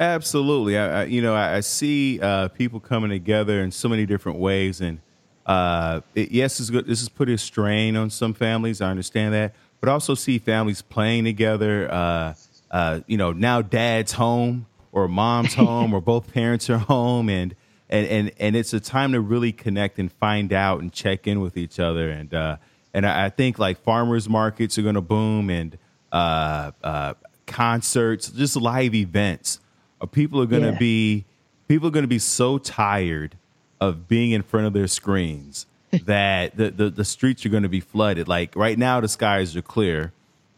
Absolutely. I, I you know, I, I see uh, people coming together in so many different ways. And uh, it, yes, this is, good. this is putting a strain on some families. I understand that. But also see families playing together. Uh, uh you know, now dad's home or mom's [laughs] home or both parents are home. And and and and it's a time to really connect and find out and check in with each other and uh, and I, I think like farmers markets are going to boom and uh, uh, concerts, just live events. Uh, people are going to Yeah. be people are going to be so tired of being in front of their screens [laughs] that the, the, the streets are going to be flooded. Like right now, the skies are clear,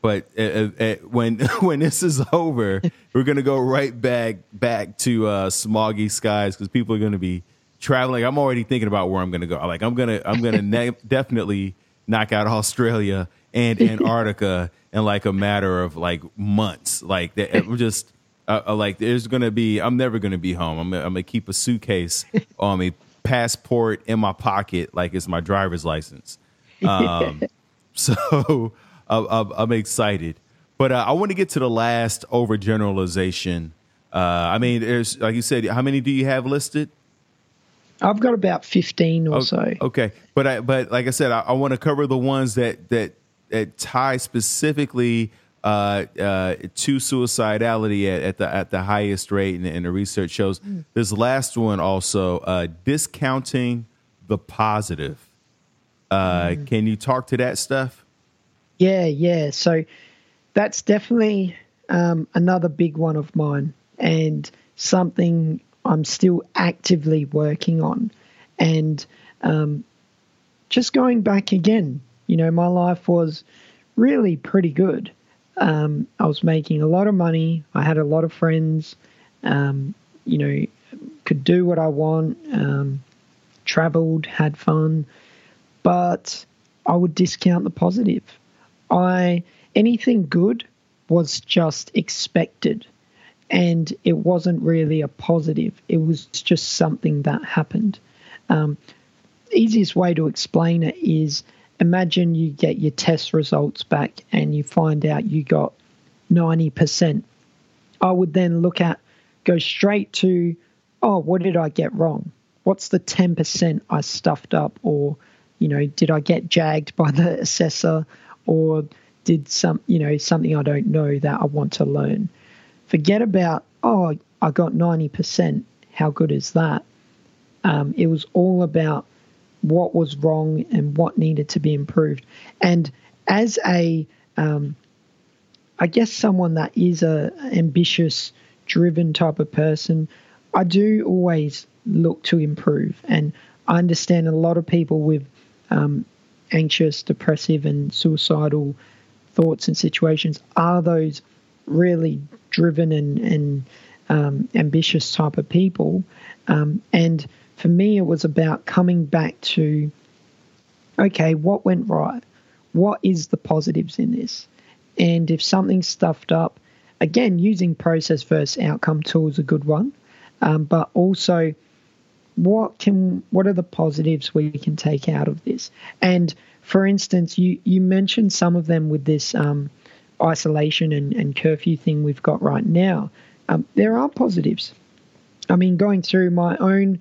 but uh, uh, uh, when [laughs] when this is over, we're going to go right back back to uh, smoggy skies because people are going to be traveling. I'm already thinking about where I'm going to go. Like I'm gonna I'm gonna ne- [laughs] definitely knock out Australia and Antarctica in like a matter of like months. Like that, I'm just uh, like there's gonna be. I'm never gonna be home. I'm gonna, I'm gonna keep a suitcase [laughs] on me, passport in my pocket, like it's my driver's license. Um, so I'm, I'm excited, but uh, I want to get to the last overgeneralization. Uh, I mean, there's like you said, how many do you have listed? I've got about 15 or O- so. Okay, but I but like I said, I, I want to cover the ones that that that tie specifically uh, uh, to suicidality at, at the at the highest rate, and, and the research shows this last one also uh, discounting the positive. Uh, Can you talk to that stuff? Yeah, yeah. So that's definitely um, another big one of mine and something I'm still actively working on. And um, just going back again, you know, my life was really pretty good. Um, I was making a lot of money. I had a lot of friends. Um, you know, could do what I want. Um, traveled, had fun, but I would discount the positive. I anything good was just expected, and it wasn't really a positive. It was just something that happened. Um, easiest way to explain it is imagine you get your test results back and you find out you got 90%. I would then look at, go straight to, oh, what did I get wrong? What's the 10% I stuffed up? Or, you know, did I get jagged by the assessor? Or did some, you know, something I don't know that I want to learn? Forget about, oh, I got 90%. How good is that? Um, it was all about what was wrong and what needed to be improved. And as a, um, I guess someone that is a ambitious, driven type of person, I do always look to improve. And I understand a lot of people with um, anxious, depressive, and suicidal thoughts and situations are those really driven and, and um, ambitious type of people. Um, and for me, it was about coming back to okay, what went right? What is the positives in this? And if something's stuffed up, again, using process versus outcome tool is a good one. Um, but also, what can what are the positives we can take out of this? And for instance, you you mentioned some of them with this um, isolation and, and curfew thing we've got right now. Um, there are positives. I mean, going through my own,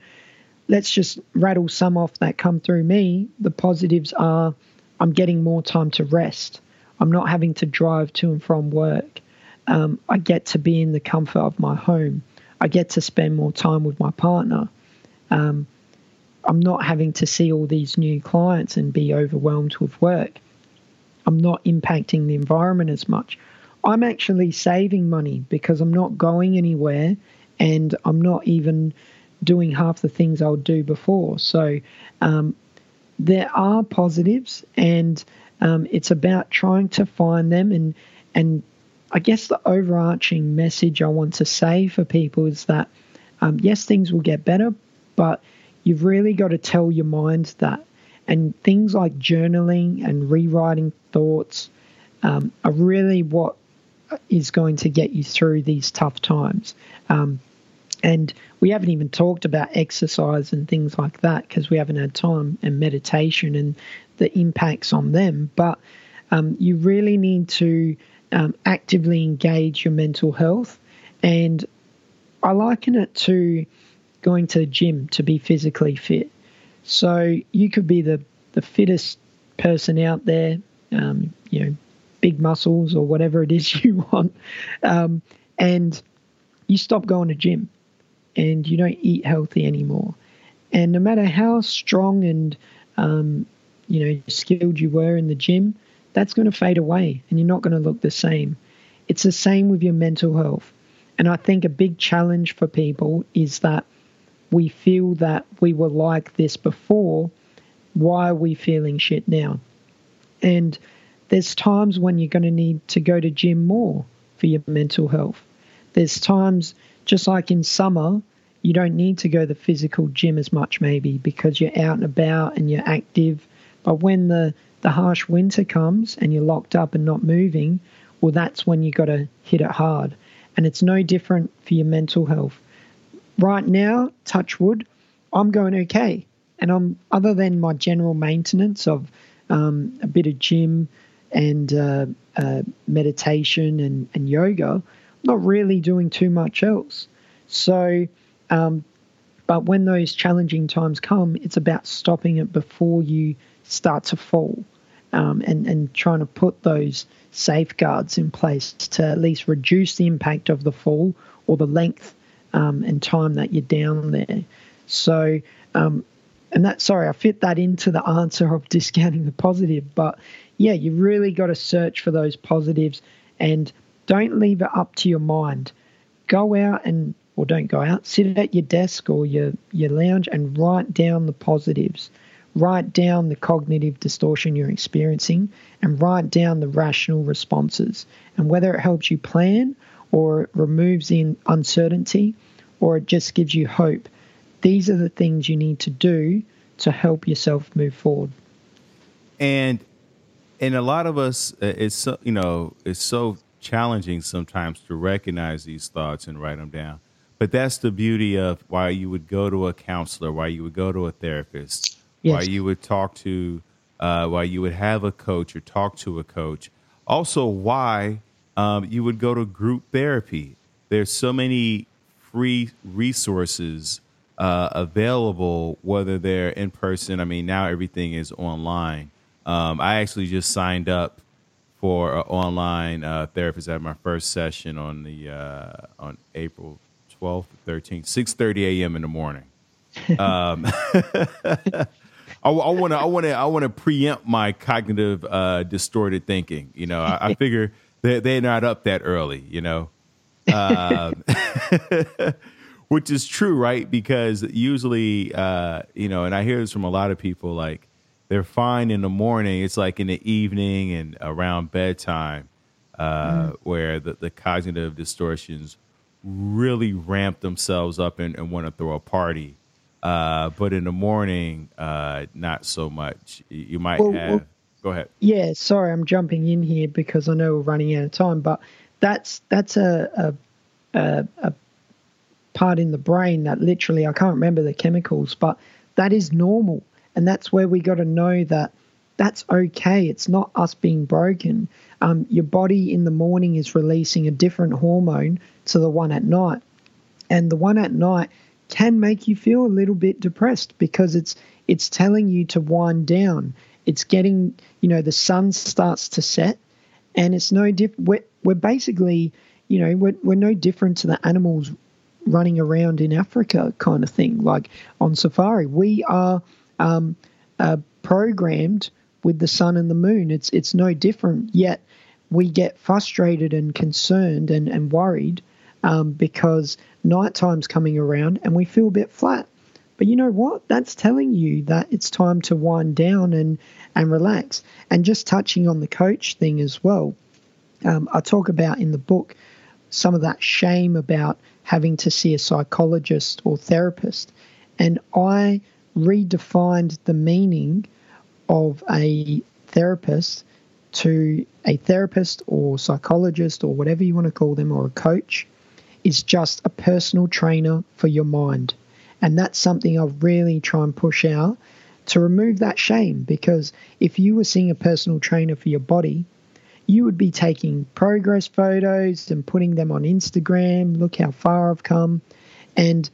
let's just rattle some off that come through me. The positives are I'm getting more time to rest. I'm not having to drive to and from work. Um, I get to be in the comfort of my home. I get to spend more time with my partner. Um, I'm not having to see all these new clients and be overwhelmed with work. I'm not impacting the environment as much. I'm actually saving money because I'm not going anywhere and I'm not even doing half the things I would do before. So um, there are positives, and um, it's about trying to find them. And and I guess the overarching message I want to say for people is that um, yes, things will get better, but you've really got to tell your mind that. And things like journaling and rewriting thoughts um, are really what is going to get you through these tough times. Um, and we haven't even talked about exercise and things like that because we haven't had time and meditation and the impacts on them. But um, you really need to um, actively engage your mental health. And I liken it to going to the gym to be physically fit. So you could be the, the fittest person out there, um, you know, big muscles or whatever it is [laughs] you want. Um, and you stop going to gym and you don't eat healthy anymore. And no matter how strong and um, you know skilled you were in the gym, that's going to fade away and you're not going to look the same. It's the same with your mental health. And I think a big challenge for people is that we feel that we were like this before. Why are we feeling shit now? And there's times when you're going to need to go to gym more for your mental health. There's times, just like in summer, you don't need to go to the physical gym as much, maybe, because you're out and about and you're active. But when the, the harsh winter comes and you're locked up and not moving, well, that's when you got to hit it hard. And it's no different for your mental health. Right now, touch wood, I'm going okay. And I'm, other than my general maintenance of um, a bit of gym and uh, uh, meditation and, and yoga, I'm not really doing too much else. So, um, but when those challenging times come, it's about stopping it before you start to fall um, and, and trying to put those safeguards in place to at least reduce the impact of the fall or the length um, and time that you're down there. So, um, and that, sorry, I fit that into the answer of [laughs] discounting the positive. But yeah, you really got to search for those positives and don't leave it up to your mind. Go out and, or don't go out, sit at your desk or your, your lounge and write down the positives write down the cognitive distortion you're experiencing and write down the rational responses. And whether it helps you plan or it removes the uncertainty or it just gives you hope, these are the things you need to do to help yourself move forward. And and a lot of us, uh, it's so, you know, it's so challenging sometimes to recognize these thoughts and write them down. But that's the beauty of why you would go to a counselor, why you would go to a therapist, yes. why you would talk to, uh, why you would have a coach or talk to a coach. Also, why um, you would go to group therapy. There's so many free resources uh, available, whether they're in person. I mean, now everything is online. Um, I actually just signed up for an online uh, therapist at my first session on the uh, on April 12th, 13th, 6:30 a.m. in the morning. Um, [laughs] I want to I want to I want to preempt my cognitive uh, distorted thinking. You know, I, I figure they they're not up that early. You know, uh, [laughs] which is true, right? Because usually, uh, you know, and I hear this from a lot of people, like they're fine in the morning. It's like in the evening and around bedtime, uh, mm. where the, the cognitive distortions really ramp themselves up and, and want to throw a party. Uh, but in the morning, uh, not so much. You might well, have. Go ahead. Yeah, sorry, I'm jumping in here because I know we're running out of time. But that's that's a a, a, a part in the brain that literally I can't remember the chemicals, but that is normal, and that's where we got to know that that's okay. It's not us being broken. Um, your body in the morning is releasing a different hormone to the one at night, and the one at night can make you feel a little bit depressed because it's it's telling you to wind down. It's getting, you know, the sun starts to set, and it's no different. We're, we're basically, you know, we're, we're no different to the animals running around in Africa, kind of thing, like on safari. We are um, uh, programmed with the sun and the moon. It's it's no different. Yet we get frustrated and concerned and, and worried um, because nighttime's coming around and we feel a bit flat. But you know what? That's telling you that it's time to wind down and, and relax. And just touching on the coach thing as well, um, I talk about in the book some of that shame about having to see a psychologist or therapist. And I redefined the meaning of a therapist to a therapist or psychologist or whatever you want to call them or a coach is just a personal trainer for your mind. And that's something I really try and push out to remove that shame because if you were seeing a personal trainer for your body, you would be taking progress photos and putting them on Instagram. Look how far I've come. And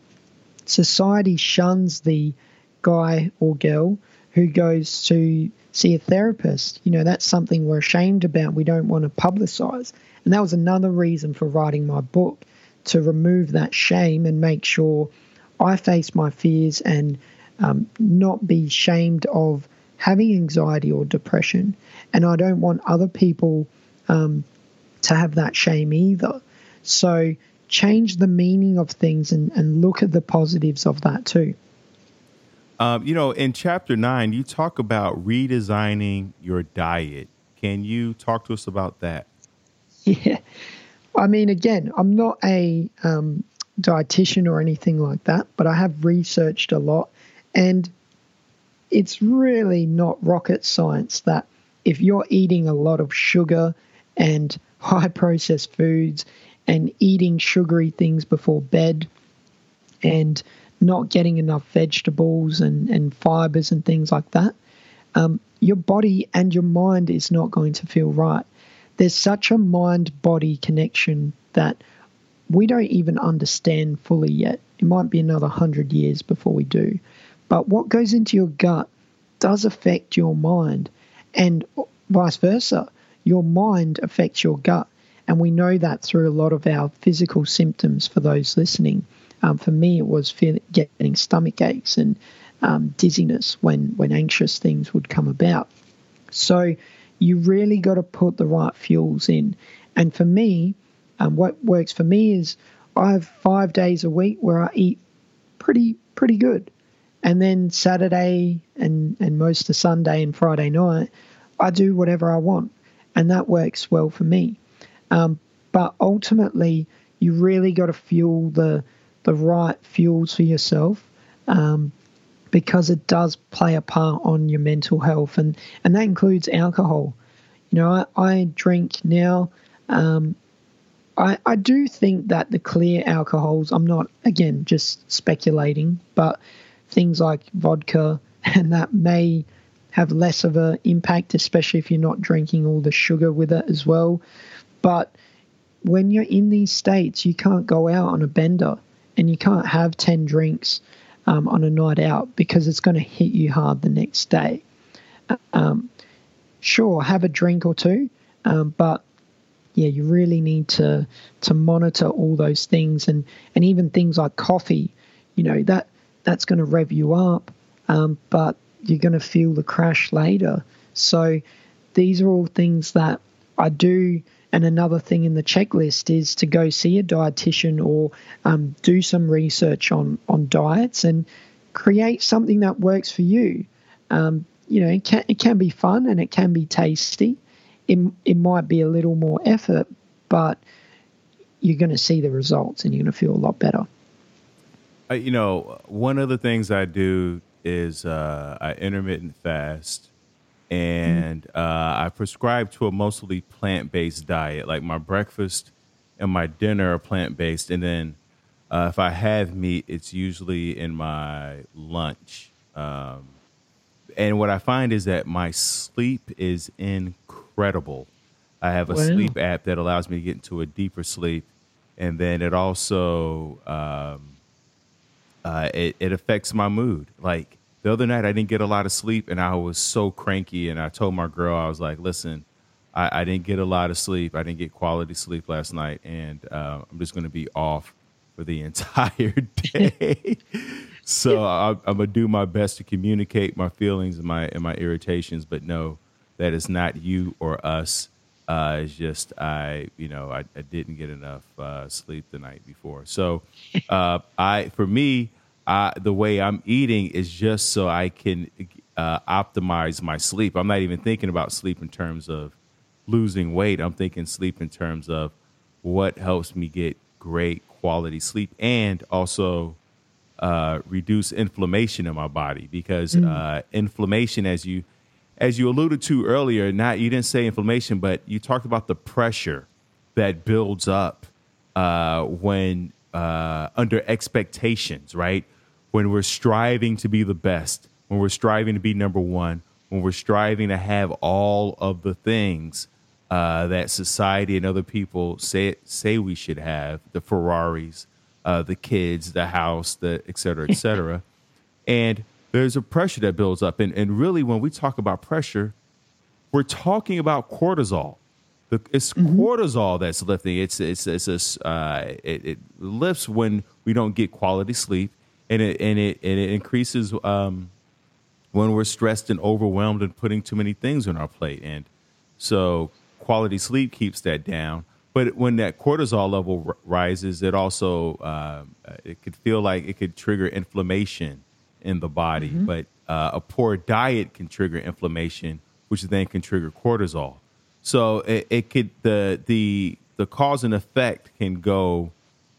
society shuns the guy or girl who goes to see a therapist. You know, that's something we're ashamed about. We don't want to publicize. And that was another reason for writing my book to remove that shame and make sure I face my fears and um, not be shamed of having anxiety or depression. And I don't want other people um, to have that shame either. So change the meaning of things and, and look at the positives of that too. Um, you know, in chapter nine, you talk about redesigning your diet. Can you talk to us about that? [laughs] Yeah. I mean, again, I'm not a um, dietitian or anything like that, but I have researched a lot. And it's really not rocket science that if you're eating a lot of sugar and [laughs] high processed foods and eating sugary things before bed and not getting enough vegetables and, and fibers and things like that, um, your body and your mind is not going to feel right. There's such a mind body connection that we don't even understand fully yet. It might be another hundred years before we do. But what goes into your gut does affect your mind, and vice versa. Your mind affects your gut. And we know that through a lot of our physical symptoms for those listening. Um, for me, it was feeling, getting stomach aches and um, dizziness when, when anxious things would come about. So you really got to put the right fuels in. And for me, um, what works for me is I have five days a week where I eat pretty pretty good, and then Saturday and and most of Sunday and Friday night I do whatever I want, and that works well for me. Um, but ultimately, you really got to fuel the the right fuels for yourself. Um, because it does play a part on your mental health, and, and that includes alcohol. You know, I, I drink now um, I, I do think that the clear alcohols, I'm not, again, just speculating, but things like vodka [laughs] and that may have less of an impact, especially if you're not drinking all the sugar with it as well. But when you're in these states, you can't go out on a bender and you can't have 10 drinks um, on a night out because it's going to hit you hard the next day. Um, sure, have a drink or two, um, but yeah, you really need to to monitor all those things and and even things like coffee. You know that that's going to rev you up, um, but you're going to feel the crash later. So these are all things that I do. And another thing in the checklist is to go see a dietitian or um, do some research on on diets and create something that works for you. Um, you know, it can, it can be fun and it can be tasty, it, it might be a little more effort, but you're going to see the results and you're going to feel a lot better. Uh, you know, one of the things I do is uh, I intermittent fast, and mm-hmm. uh, I prescribe to a mostly plant based diet. Like my breakfast and my dinner are plant based, and then uh, if I have meat, it's usually in my lunch. Um, and what I find is that my sleep is incredible incredible. I have a wow. sleep app that allows me to get into a deeper sleep, and then it also um, uh, it, it affects my mood. Like the other night, I didn't get a lot of sleep, and I was so cranky. And I told my girl, I was like, "Listen, I, I didn't get a lot of sleep. I didn't get quality sleep last night, and uh, I'm just going to be off for the [laughs] entire day." so [laughs] I, I'm gonna do my best to communicate my feelings and my and my irritations, but no that is not you or us. Uh, it's just I, you know, I, I didn't get enough uh, sleep the night before. So, [laughs] uh, I, for me, I, the way I'm eating is just so I can uh, optimize my sleep. I'm not even thinking about sleep in terms of losing weight. I'm thinking sleep in terms of what helps me get great quality sleep and also uh, reduce inflammation in my body because mm. Uh, inflammation, as you as you alluded to earlier, not you didn't say inflammation, but you talked about the pressure that builds up uh, when uh, under expectations, right? When we're striving to be the best, when we're striving to be number one, when we're striving to have all of the things uh, that society and other people say say we should have, the Ferraris, uh, the kids, the house, the et cetera, et cetera, [laughs] and there's a pressure that builds up. And, and really, when we talk about pressure, we're talking about cortisol. The, it's mm-hmm. cortisol that's lifting. It's it's it's a, uh, it, it, lifts when we don't get quality sleep, and it and it and it increases um, when we're stressed and overwhelmed and putting too many things on our plate. And so quality sleep keeps that down. But when that cortisol level r- rises, it also uh, it could feel like it could trigger inflammation in the body. Mm-hmm. But uh, a poor diet can trigger inflammation, which then can trigger cortisol. So it, it could the the the cause and effect can go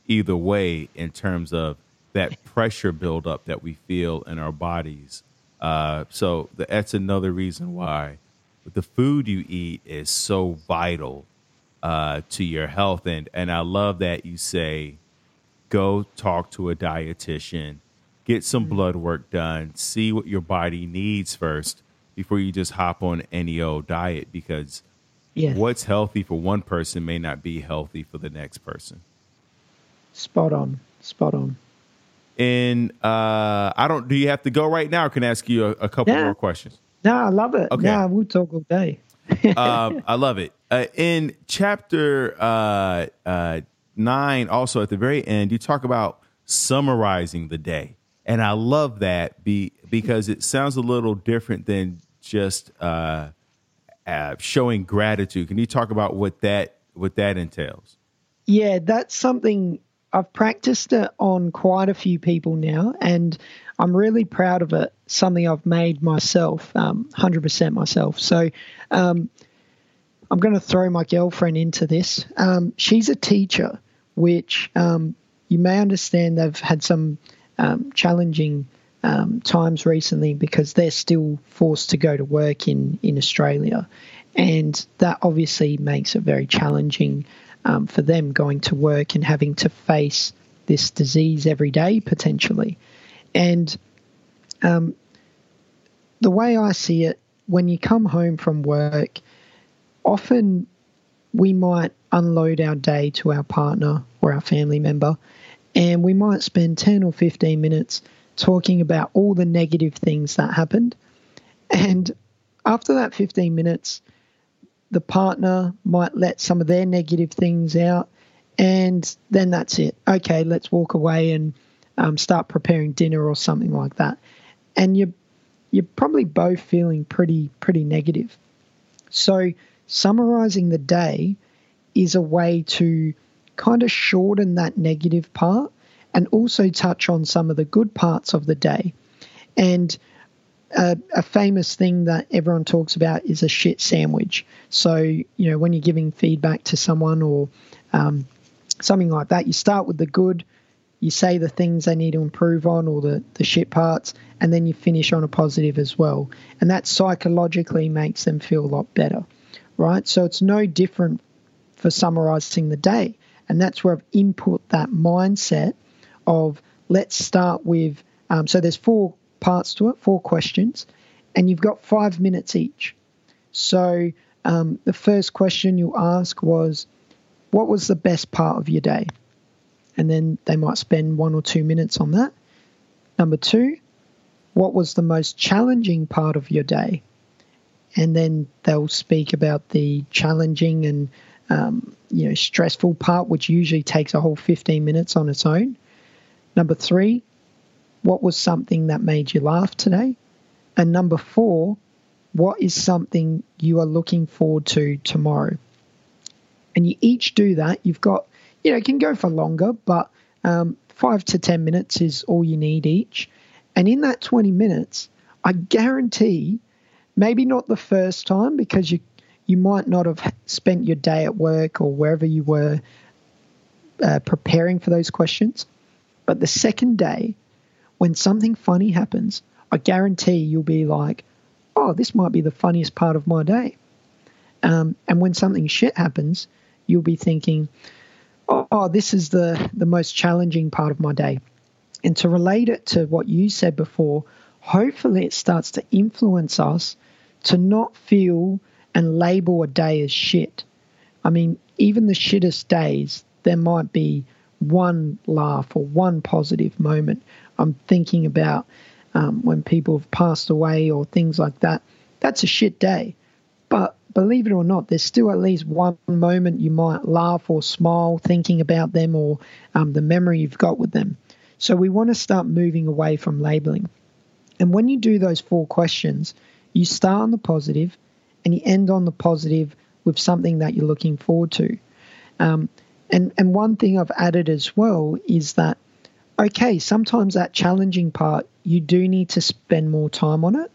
either way in terms of that pressure buildup that we feel in our bodies. Uh, so the, that's another reason why the food you eat is so vital uh, to your health. And and I love that you say, go talk to a dietitian, get some blood work done, see what your body needs first before you just hop on any old diet because yes. what's healthy for one person may not be healthy for the next person. Spot on. Spot on. And uh, I don't. Do you have to go right now? Or can I ask you a, a couple yeah. more questions? No, I love it. Okay. Yeah, we'll talk all day. um, I love it. Uh, in chapter uh, uh, nine, also at the very end, you talk about summarizing the day, and I love that be, because it sounds a little different than just uh, uh, showing gratitude. Can you talk about what that what that entails? Yeah, that's something I've practiced it on quite a few people now, and I'm really proud of it. Something I've made myself, um, 100% myself. So um, I'm going to throw my girlfriend into this. Um, she's a teacher, which um, you may understand they've had some um, challenging um, times recently because they're still forced to go to work in, in Australia. And that obviously makes it very challenging um, for them going to work and having to face this disease every day potentially. And um, the way I see it, when you come home from work, often we might unload our day to our partner or our family member, and we might spend 10 or 15 minutes talking about all the negative things that happened. And after that 15 minutes, the partner might let some of their negative things out, and then that's it. Okay, let's walk away and um, start preparing dinner or something like that. And you're you're probably both feeling pretty pretty negative. So summarizing the day is a way to kind of shorten that negative part and also touch on some of the good parts of the day. And a, a, famous thing that everyone talks about is a shit sandwich. So, you know, when you're giving feedback to someone or um, something like that, you start with the good, you say the things they need to improve on or the, the shit parts, and then you finish on a positive as well. And that psychologically makes them feel a lot better, right? So it's no different for summarizing the day. And that's where I've input that mindset of let's start with, um, so there's four parts to it, four questions, and you've got five minutes each. So um, the first question you ask was, What was the best part of your day? And then they might spend one or two minutes on that. Number two, What was the most challenging part of your day? And then they'll speak about the challenging and um, you know stressful part, which usually takes a whole 15 minutes on its own. Number three, what was something that made you laugh today? And number four, what is something you are looking forward to tomorrow? And you each do that. You've got, you know, it can go for longer, but um, five to 10 minutes is all you need each. And in that 20 minutes, I guarantee, maybe not the first time because you you might not have spent your day at work or wherever you were uh, preparing for those questions, but the second day, when something funny happens, I guarantee you'll be like, oh, this might be the funniest part of my day. Um, and when something shit happens, you'll be thinking, oh, oh, this is the, the most challenging part of my day. And to relate it to what you said before, hopefully it starts to influence us to not feel and label a day as shit. I mean, even the shittest days, there might be one laugh or one positive moment. I'm thinking about um, when people have passed away or things like that. That's a shit day. But believe it or not, there's still at least one moment you might laugh or smile thinking about them or um, the memory you've got with them. So we want to start moving away from labeling. And when you do those four questions, you start on the positive and you end on the positive with something that you're looking forward to. Um, and, and one thing I've added as well is that, okay, sometimes that challenging part, you do need to spend more time on it,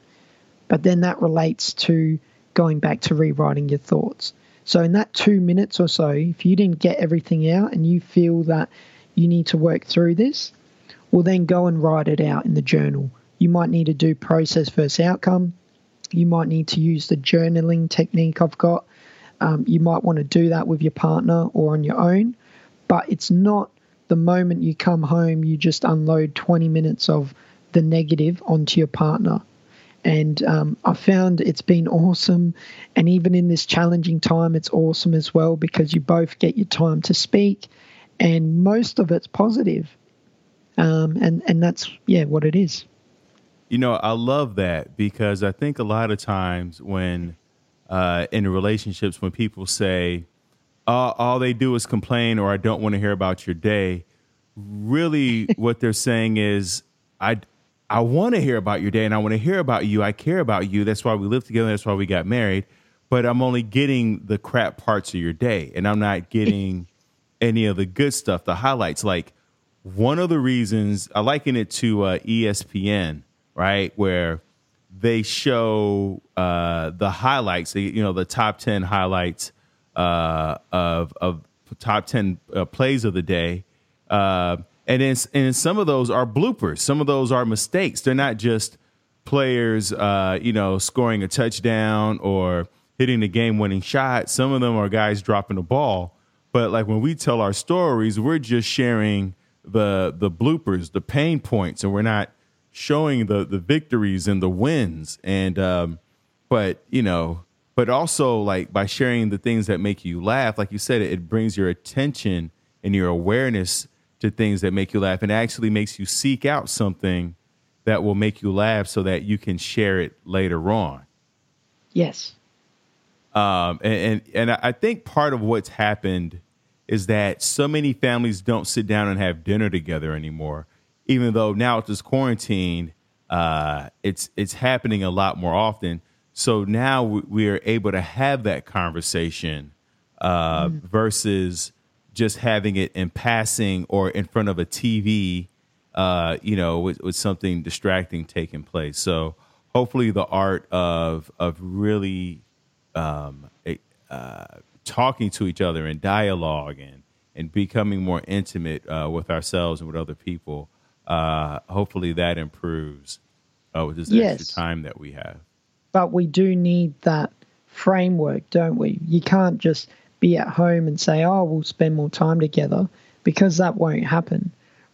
but then that relates to going back to rewriting your thoughts. So, in that two minutes or so, if you didn't get everything out and you feel that you need to work through this, well, then go and write it out in the journal. You might need to do process versus outcome. You might need to use the journaling technique I've got. Um, you might want to do that with your partner or on your own, but it's not the moment you come home, you just unload 20 minutes of the negative onto your partner. And um, I found it's been awesome. And even in this challenging time, it's awesome as well because you both get your time to speak, and most of it's positive. Um, and, and that's, yeah, what it is. You know, I love that because I think a lot of times when uh, in relationships, when people say, all, all they do is complain or I don't want to hear about your day, really [laughs] what they're saying is, I, I want to hear about your day and I want to hear about you. I care about you. That's why we live together. That's why we got married. But I'm only getting the crap parts of your day and I'm not getting [laughs] any of the good stuff, the highlights. Like one of the reasons I liken it to uh, ESPN right? Where they show uh, the highlights, you know, the top 10 highlights uh, of, of top 10 uh, plays of the day. Uh, and, then, and some of those are bloopers. Some of those are mistakes. They're not just players, uh, you know, scoring a touchdown or hitting the game winning shot. Some of them are guys dropping the ball. But like when we tell our stories, we're just sharing the the bloopers, the pain points, and we're not showing the the victories and the wins. And um but you know but also like by sharing the things that make you laugh like you said it, it brings your attention and your awareness to things that make you laugh. And actually makes you seek out something that will make you laugh so that you can share it later on. Yes. Um and and, and i think part of what's happened is that so many families don't sit down and have dinner together anymore even though now it's quarantine, uh, it's it's happening a lot more often. So now we, we are able to have that conversation uh, mm. versus just having it in passing or in front of a TV, uh, you know, with, with something distracting taking place. So hopefully, the art of of really um, uh, talking to each other and dialogue and and becoming more intimate uh, with ourselves and with other people uh, hopefully that improves uh, with this yes. extra time that we have. But we do need that framework, don't we? You can't just be at home and say, "Oh, we'll spend more time together," because that won't happen.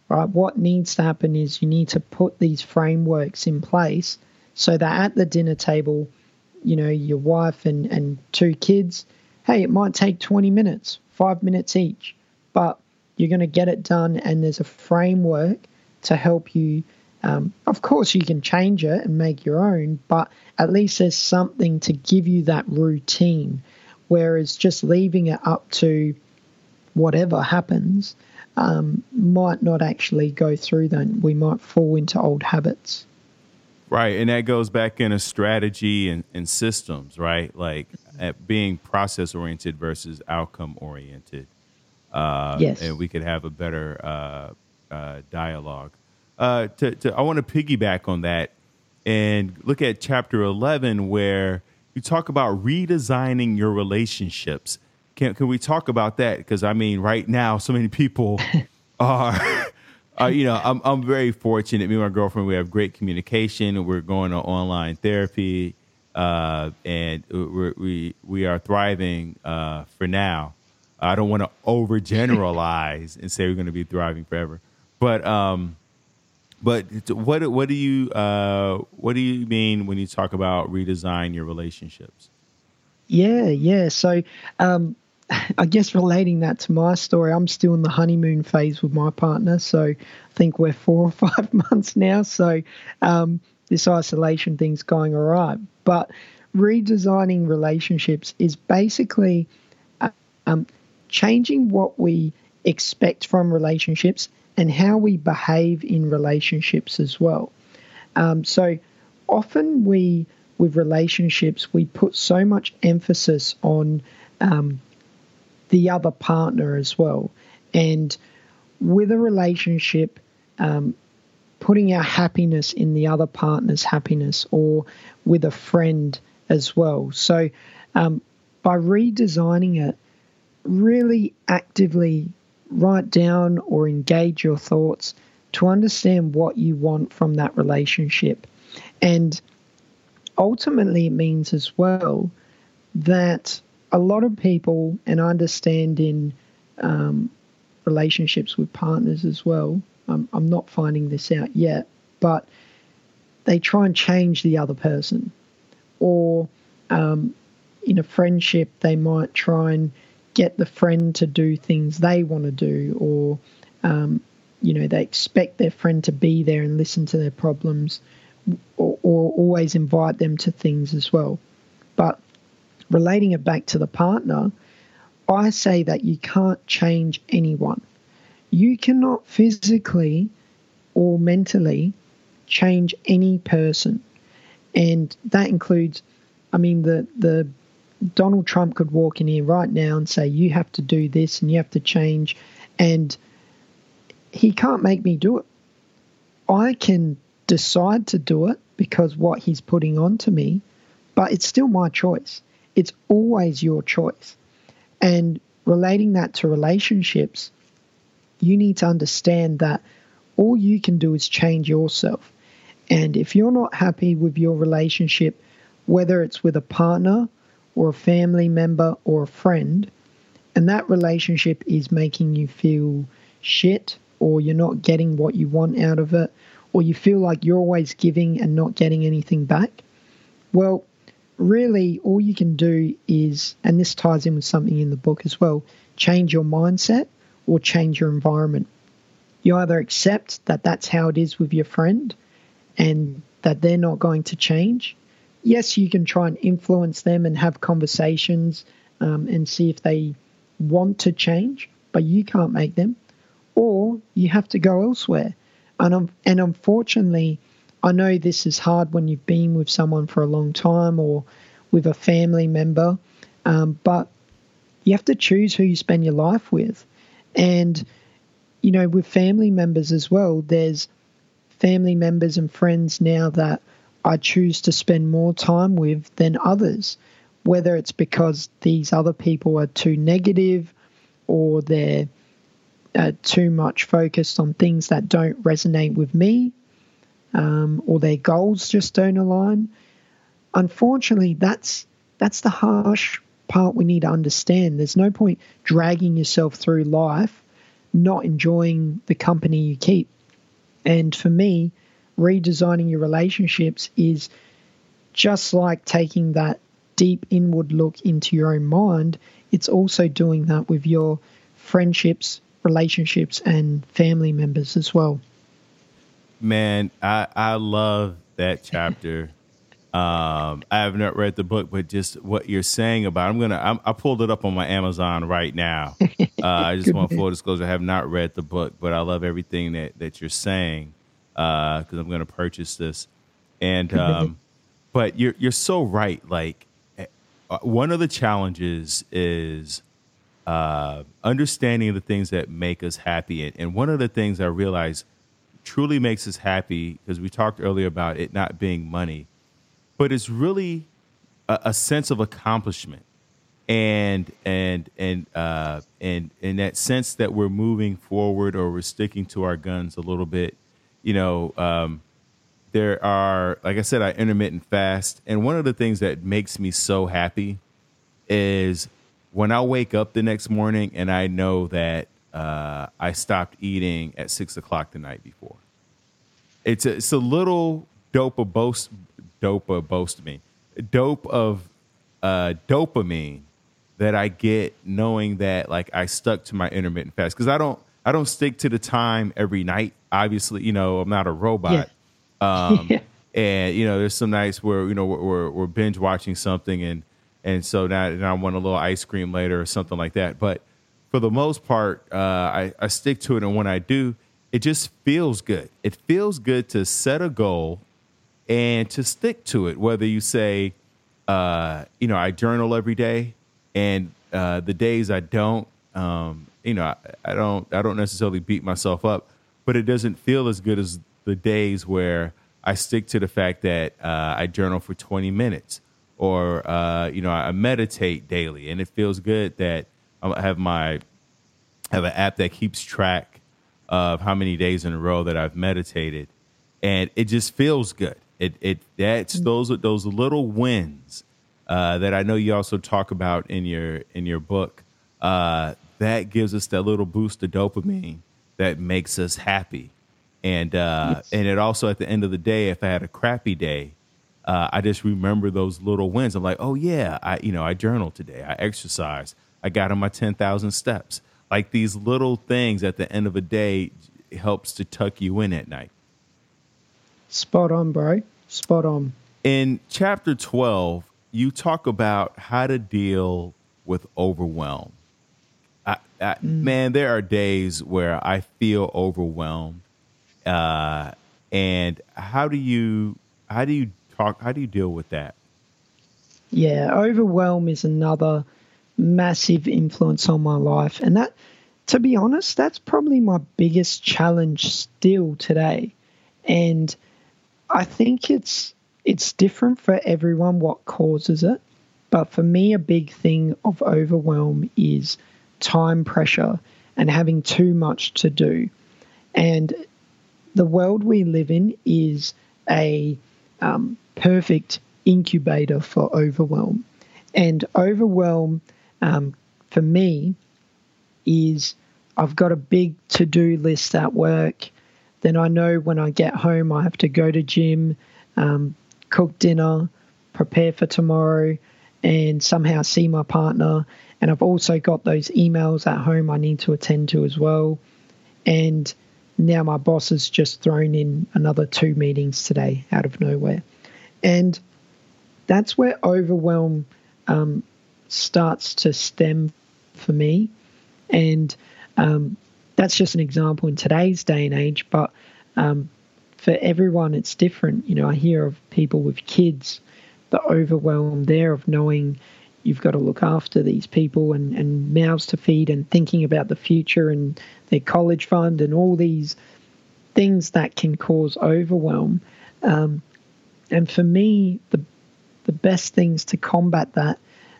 Right? What needs to happen is you need to put these frameworks in place so that at the dinner table, you know, your wife and, and two kids, hey, it might take 20 minutes, five minutes each, but you're going to get it done, and there's a framework to help you. Um, of course, you can change it and make your own, but at least there's something to give you that routine. Whereas just leaving it up to whatever happens um, might not actually go through, then we might fall into old habits. Right. And that goes back into strategy and, and systems, right? Like at being process oriented versus outcome oriented. Uh, yes. And we could have a better uh, uh, dialogue. Uh, to, to, I want to piggyback on that and look at chapter 11 where you talk about redesigning your relationships. Can, can we talk about that? Because I mean, right now, so many people [laughs] are, are, you know, I'm, I'm very fortunate. Me and my girlfriend, we have great communication. We're going to online therapy, uh, and we're, we we are thriving uh, for now. I don't want to overgeneralize and say we're going to be thriving forever, but um, but what what do you uh, what do you mean when you talk about redesign your relationships? Yeah, yeah. So um, I guess relating that to my story, I'm still in the honeymoon phase with my partner. So I think we're four or [laughs] five months now. So um, this isolation thing's going all right. But redesigning relationships is basically um, changing what we expect from relationships and how we behave in relationships as well. Um, so often we, with relationships, we put so much emphasis on um, the other partner as well. And with a relationship, um, putting our happiness in the other partner's happiness or with a friend as well. So, um, by redesigning it, really actively write down or engage your thoughts to understand what you want from that relationship. And ultimately, it means as well that a lot of people, and I understand in um, relationships with partners as well, I'm, I'm not finding this out yet, but they try and change the other person. Or um, in a friendship, they might try and get the friend to do things they want to do, or um, you know they expect their friend to be there and listen to their problems, or, or always invite them to things as well. But relating it back to the partner, I say that you can't change anyone. You cannot physically or mentally change any person. And that includes, I mean, the, the Donald Trump could walk in here right now and say, you have to do this and you have to change. And he can't make me do it. I can decide to do it because what he's putting on to me, but it's still my choice. It's always your choice. And relating that to relationships, you need to understand that all you can do is change yourself. And if you're not happy with your relationship, whether it's with a partner or a family member or a friend, and that relationship is making you feel shit or you're not getting what you want out of it, or you feel like you're always giving and not getting anything back, well, really all you can do is, and this ties in with something in the book as well, change your mindset or change your environment. You either accept that that's how it is with your friend and that they're not going to change. Yes, you can try and influence them and have conversations um, and see if they want to change, but you can't make them. Or you have to go elsewhere. And, um, and unfortunately, I know this is hard when you've been with someone for a long time or with a family member, um, but you have to choose who you spend your life with. And, you know, with family members as well, there's family members and friends now that I choose to spend more time with than others, whether it's because these other people are too negative or they're uh, too much focused on things that don't resonate with me um, or their goals just don't align. Unfortunately, that's that's the harsh part we need to understand. There's no point dragging yourself through life not enjoying the company you keep. And for me, redesigning your relationships is just like taking that deep inward look into your own mind. It's also doing that with your friendships, relationships, and family members as well. Man, I I love that chapter. [laughs] um, I have not read the book, but just what you're saying about, I'm gonna. I'm, i pulled it up on my Amazon right now. [laughs] Uh, I just want full disclosure. I have not read the book, but I love everything that that you're saying because uh, I'm gonna purchase this. And [laughs] um, but you're you're so right. Like eh, uh, one of the challenges is uh, understanding the things that make us happy, and, and one of the things I realize truly makes us happy because we talked earlier about it not being money, but it's really a, a sense of accomplishment and and and uh, and in that sense that we're moving forward or we're sticking to our guns a little bit. You know, um, there are like I said, I intermittent fast, and one of the things that makes me so happy is when I wake up the next morning and I know that uh, I stopped eating at six o'clock the night before. It's a, it's a little dope of boast, dope of boast me, dope of uh, dopamine that I get knowing that like I stuck to my intermittent fast because I don't I don't stick to the time every night. Obviously, you know I'm not a robot. Yeah. [laughs] Um, yeah. And you know, there's some nights where you know we're, we're binge watching something and and so now, now I want a little ice cream later or something like that. But for the most part, uh, I, I stick to it. And when I do, it just feels good. It feels good to set a goal and to stick to it. Whether you say, uh, you know, I journal every day, and uh, the days I don't, um, you know, I, I don't, I don't necessarily beat myself up, but it doesn't feel as good as the days where I stick to the fact that uh, I journal for 20 minutes or uh, you know I meditate daily, and it feels good that I have my I have an app that keeps track of how many days in a row that I've meditated, and it just feels good. It it that's mm. those those little wins uh, that I know you also talk about in your in your book. Uh, that gives us that little boost of dopamine that makes us happy, and uh, yes. and it also at the end of the day, if I had a crappy day, uh, I just remember those little wins. I'm like, oh yeah, I you know I journaled today, I exercised, I got on my ten thousand steps. Like these little things at the end of a day helps to tuck you in at night. Spot on, bro. Spot on. In chapter twelve, you talk about how to deal with overwhelm. I, mm. Man, there are days where I feel overwhelmed, uh, and how do you how do you talk? How do you deal with that? Yeah, overwhelm is another massive influence on my life. And that, to be honest, that's probably my biggest challenge still today. And I think it's it's different for everyone what causes it. But for me, a big thing of overwhelm is time pressure and having too much to do. And the world we live in is a um, perfect incubator for overwhelm. And overwhelm um, for me is I've got a big to do list at work. Then I know when I get home, I have to go to gym, um, cook dinner, prepare for tomorrow, and somehow see my partner. And I've also got those emails at home I need to attend to as well. And now my boss has just thrown in another two meetings today out of nowhere. And that's where overwhelm um, starts to stem for me. And um, that's just an example in today's day and age, but um, for everyone, it's different. You know, I hear of people with kids, the overwhelm there of knowing you've got to look after these people and, and mouths to feed and thinking about the future and their college fund and all these things that can cause overwhelm. Um, and for me, the the best things to combat that,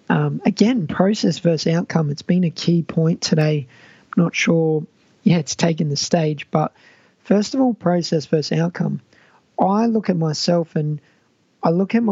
um, again, process versus outcome. It's been a key point today. I'm not sure, yeah, it's taken the stage, but first of all, process versus outcome. I look at myself and I look at my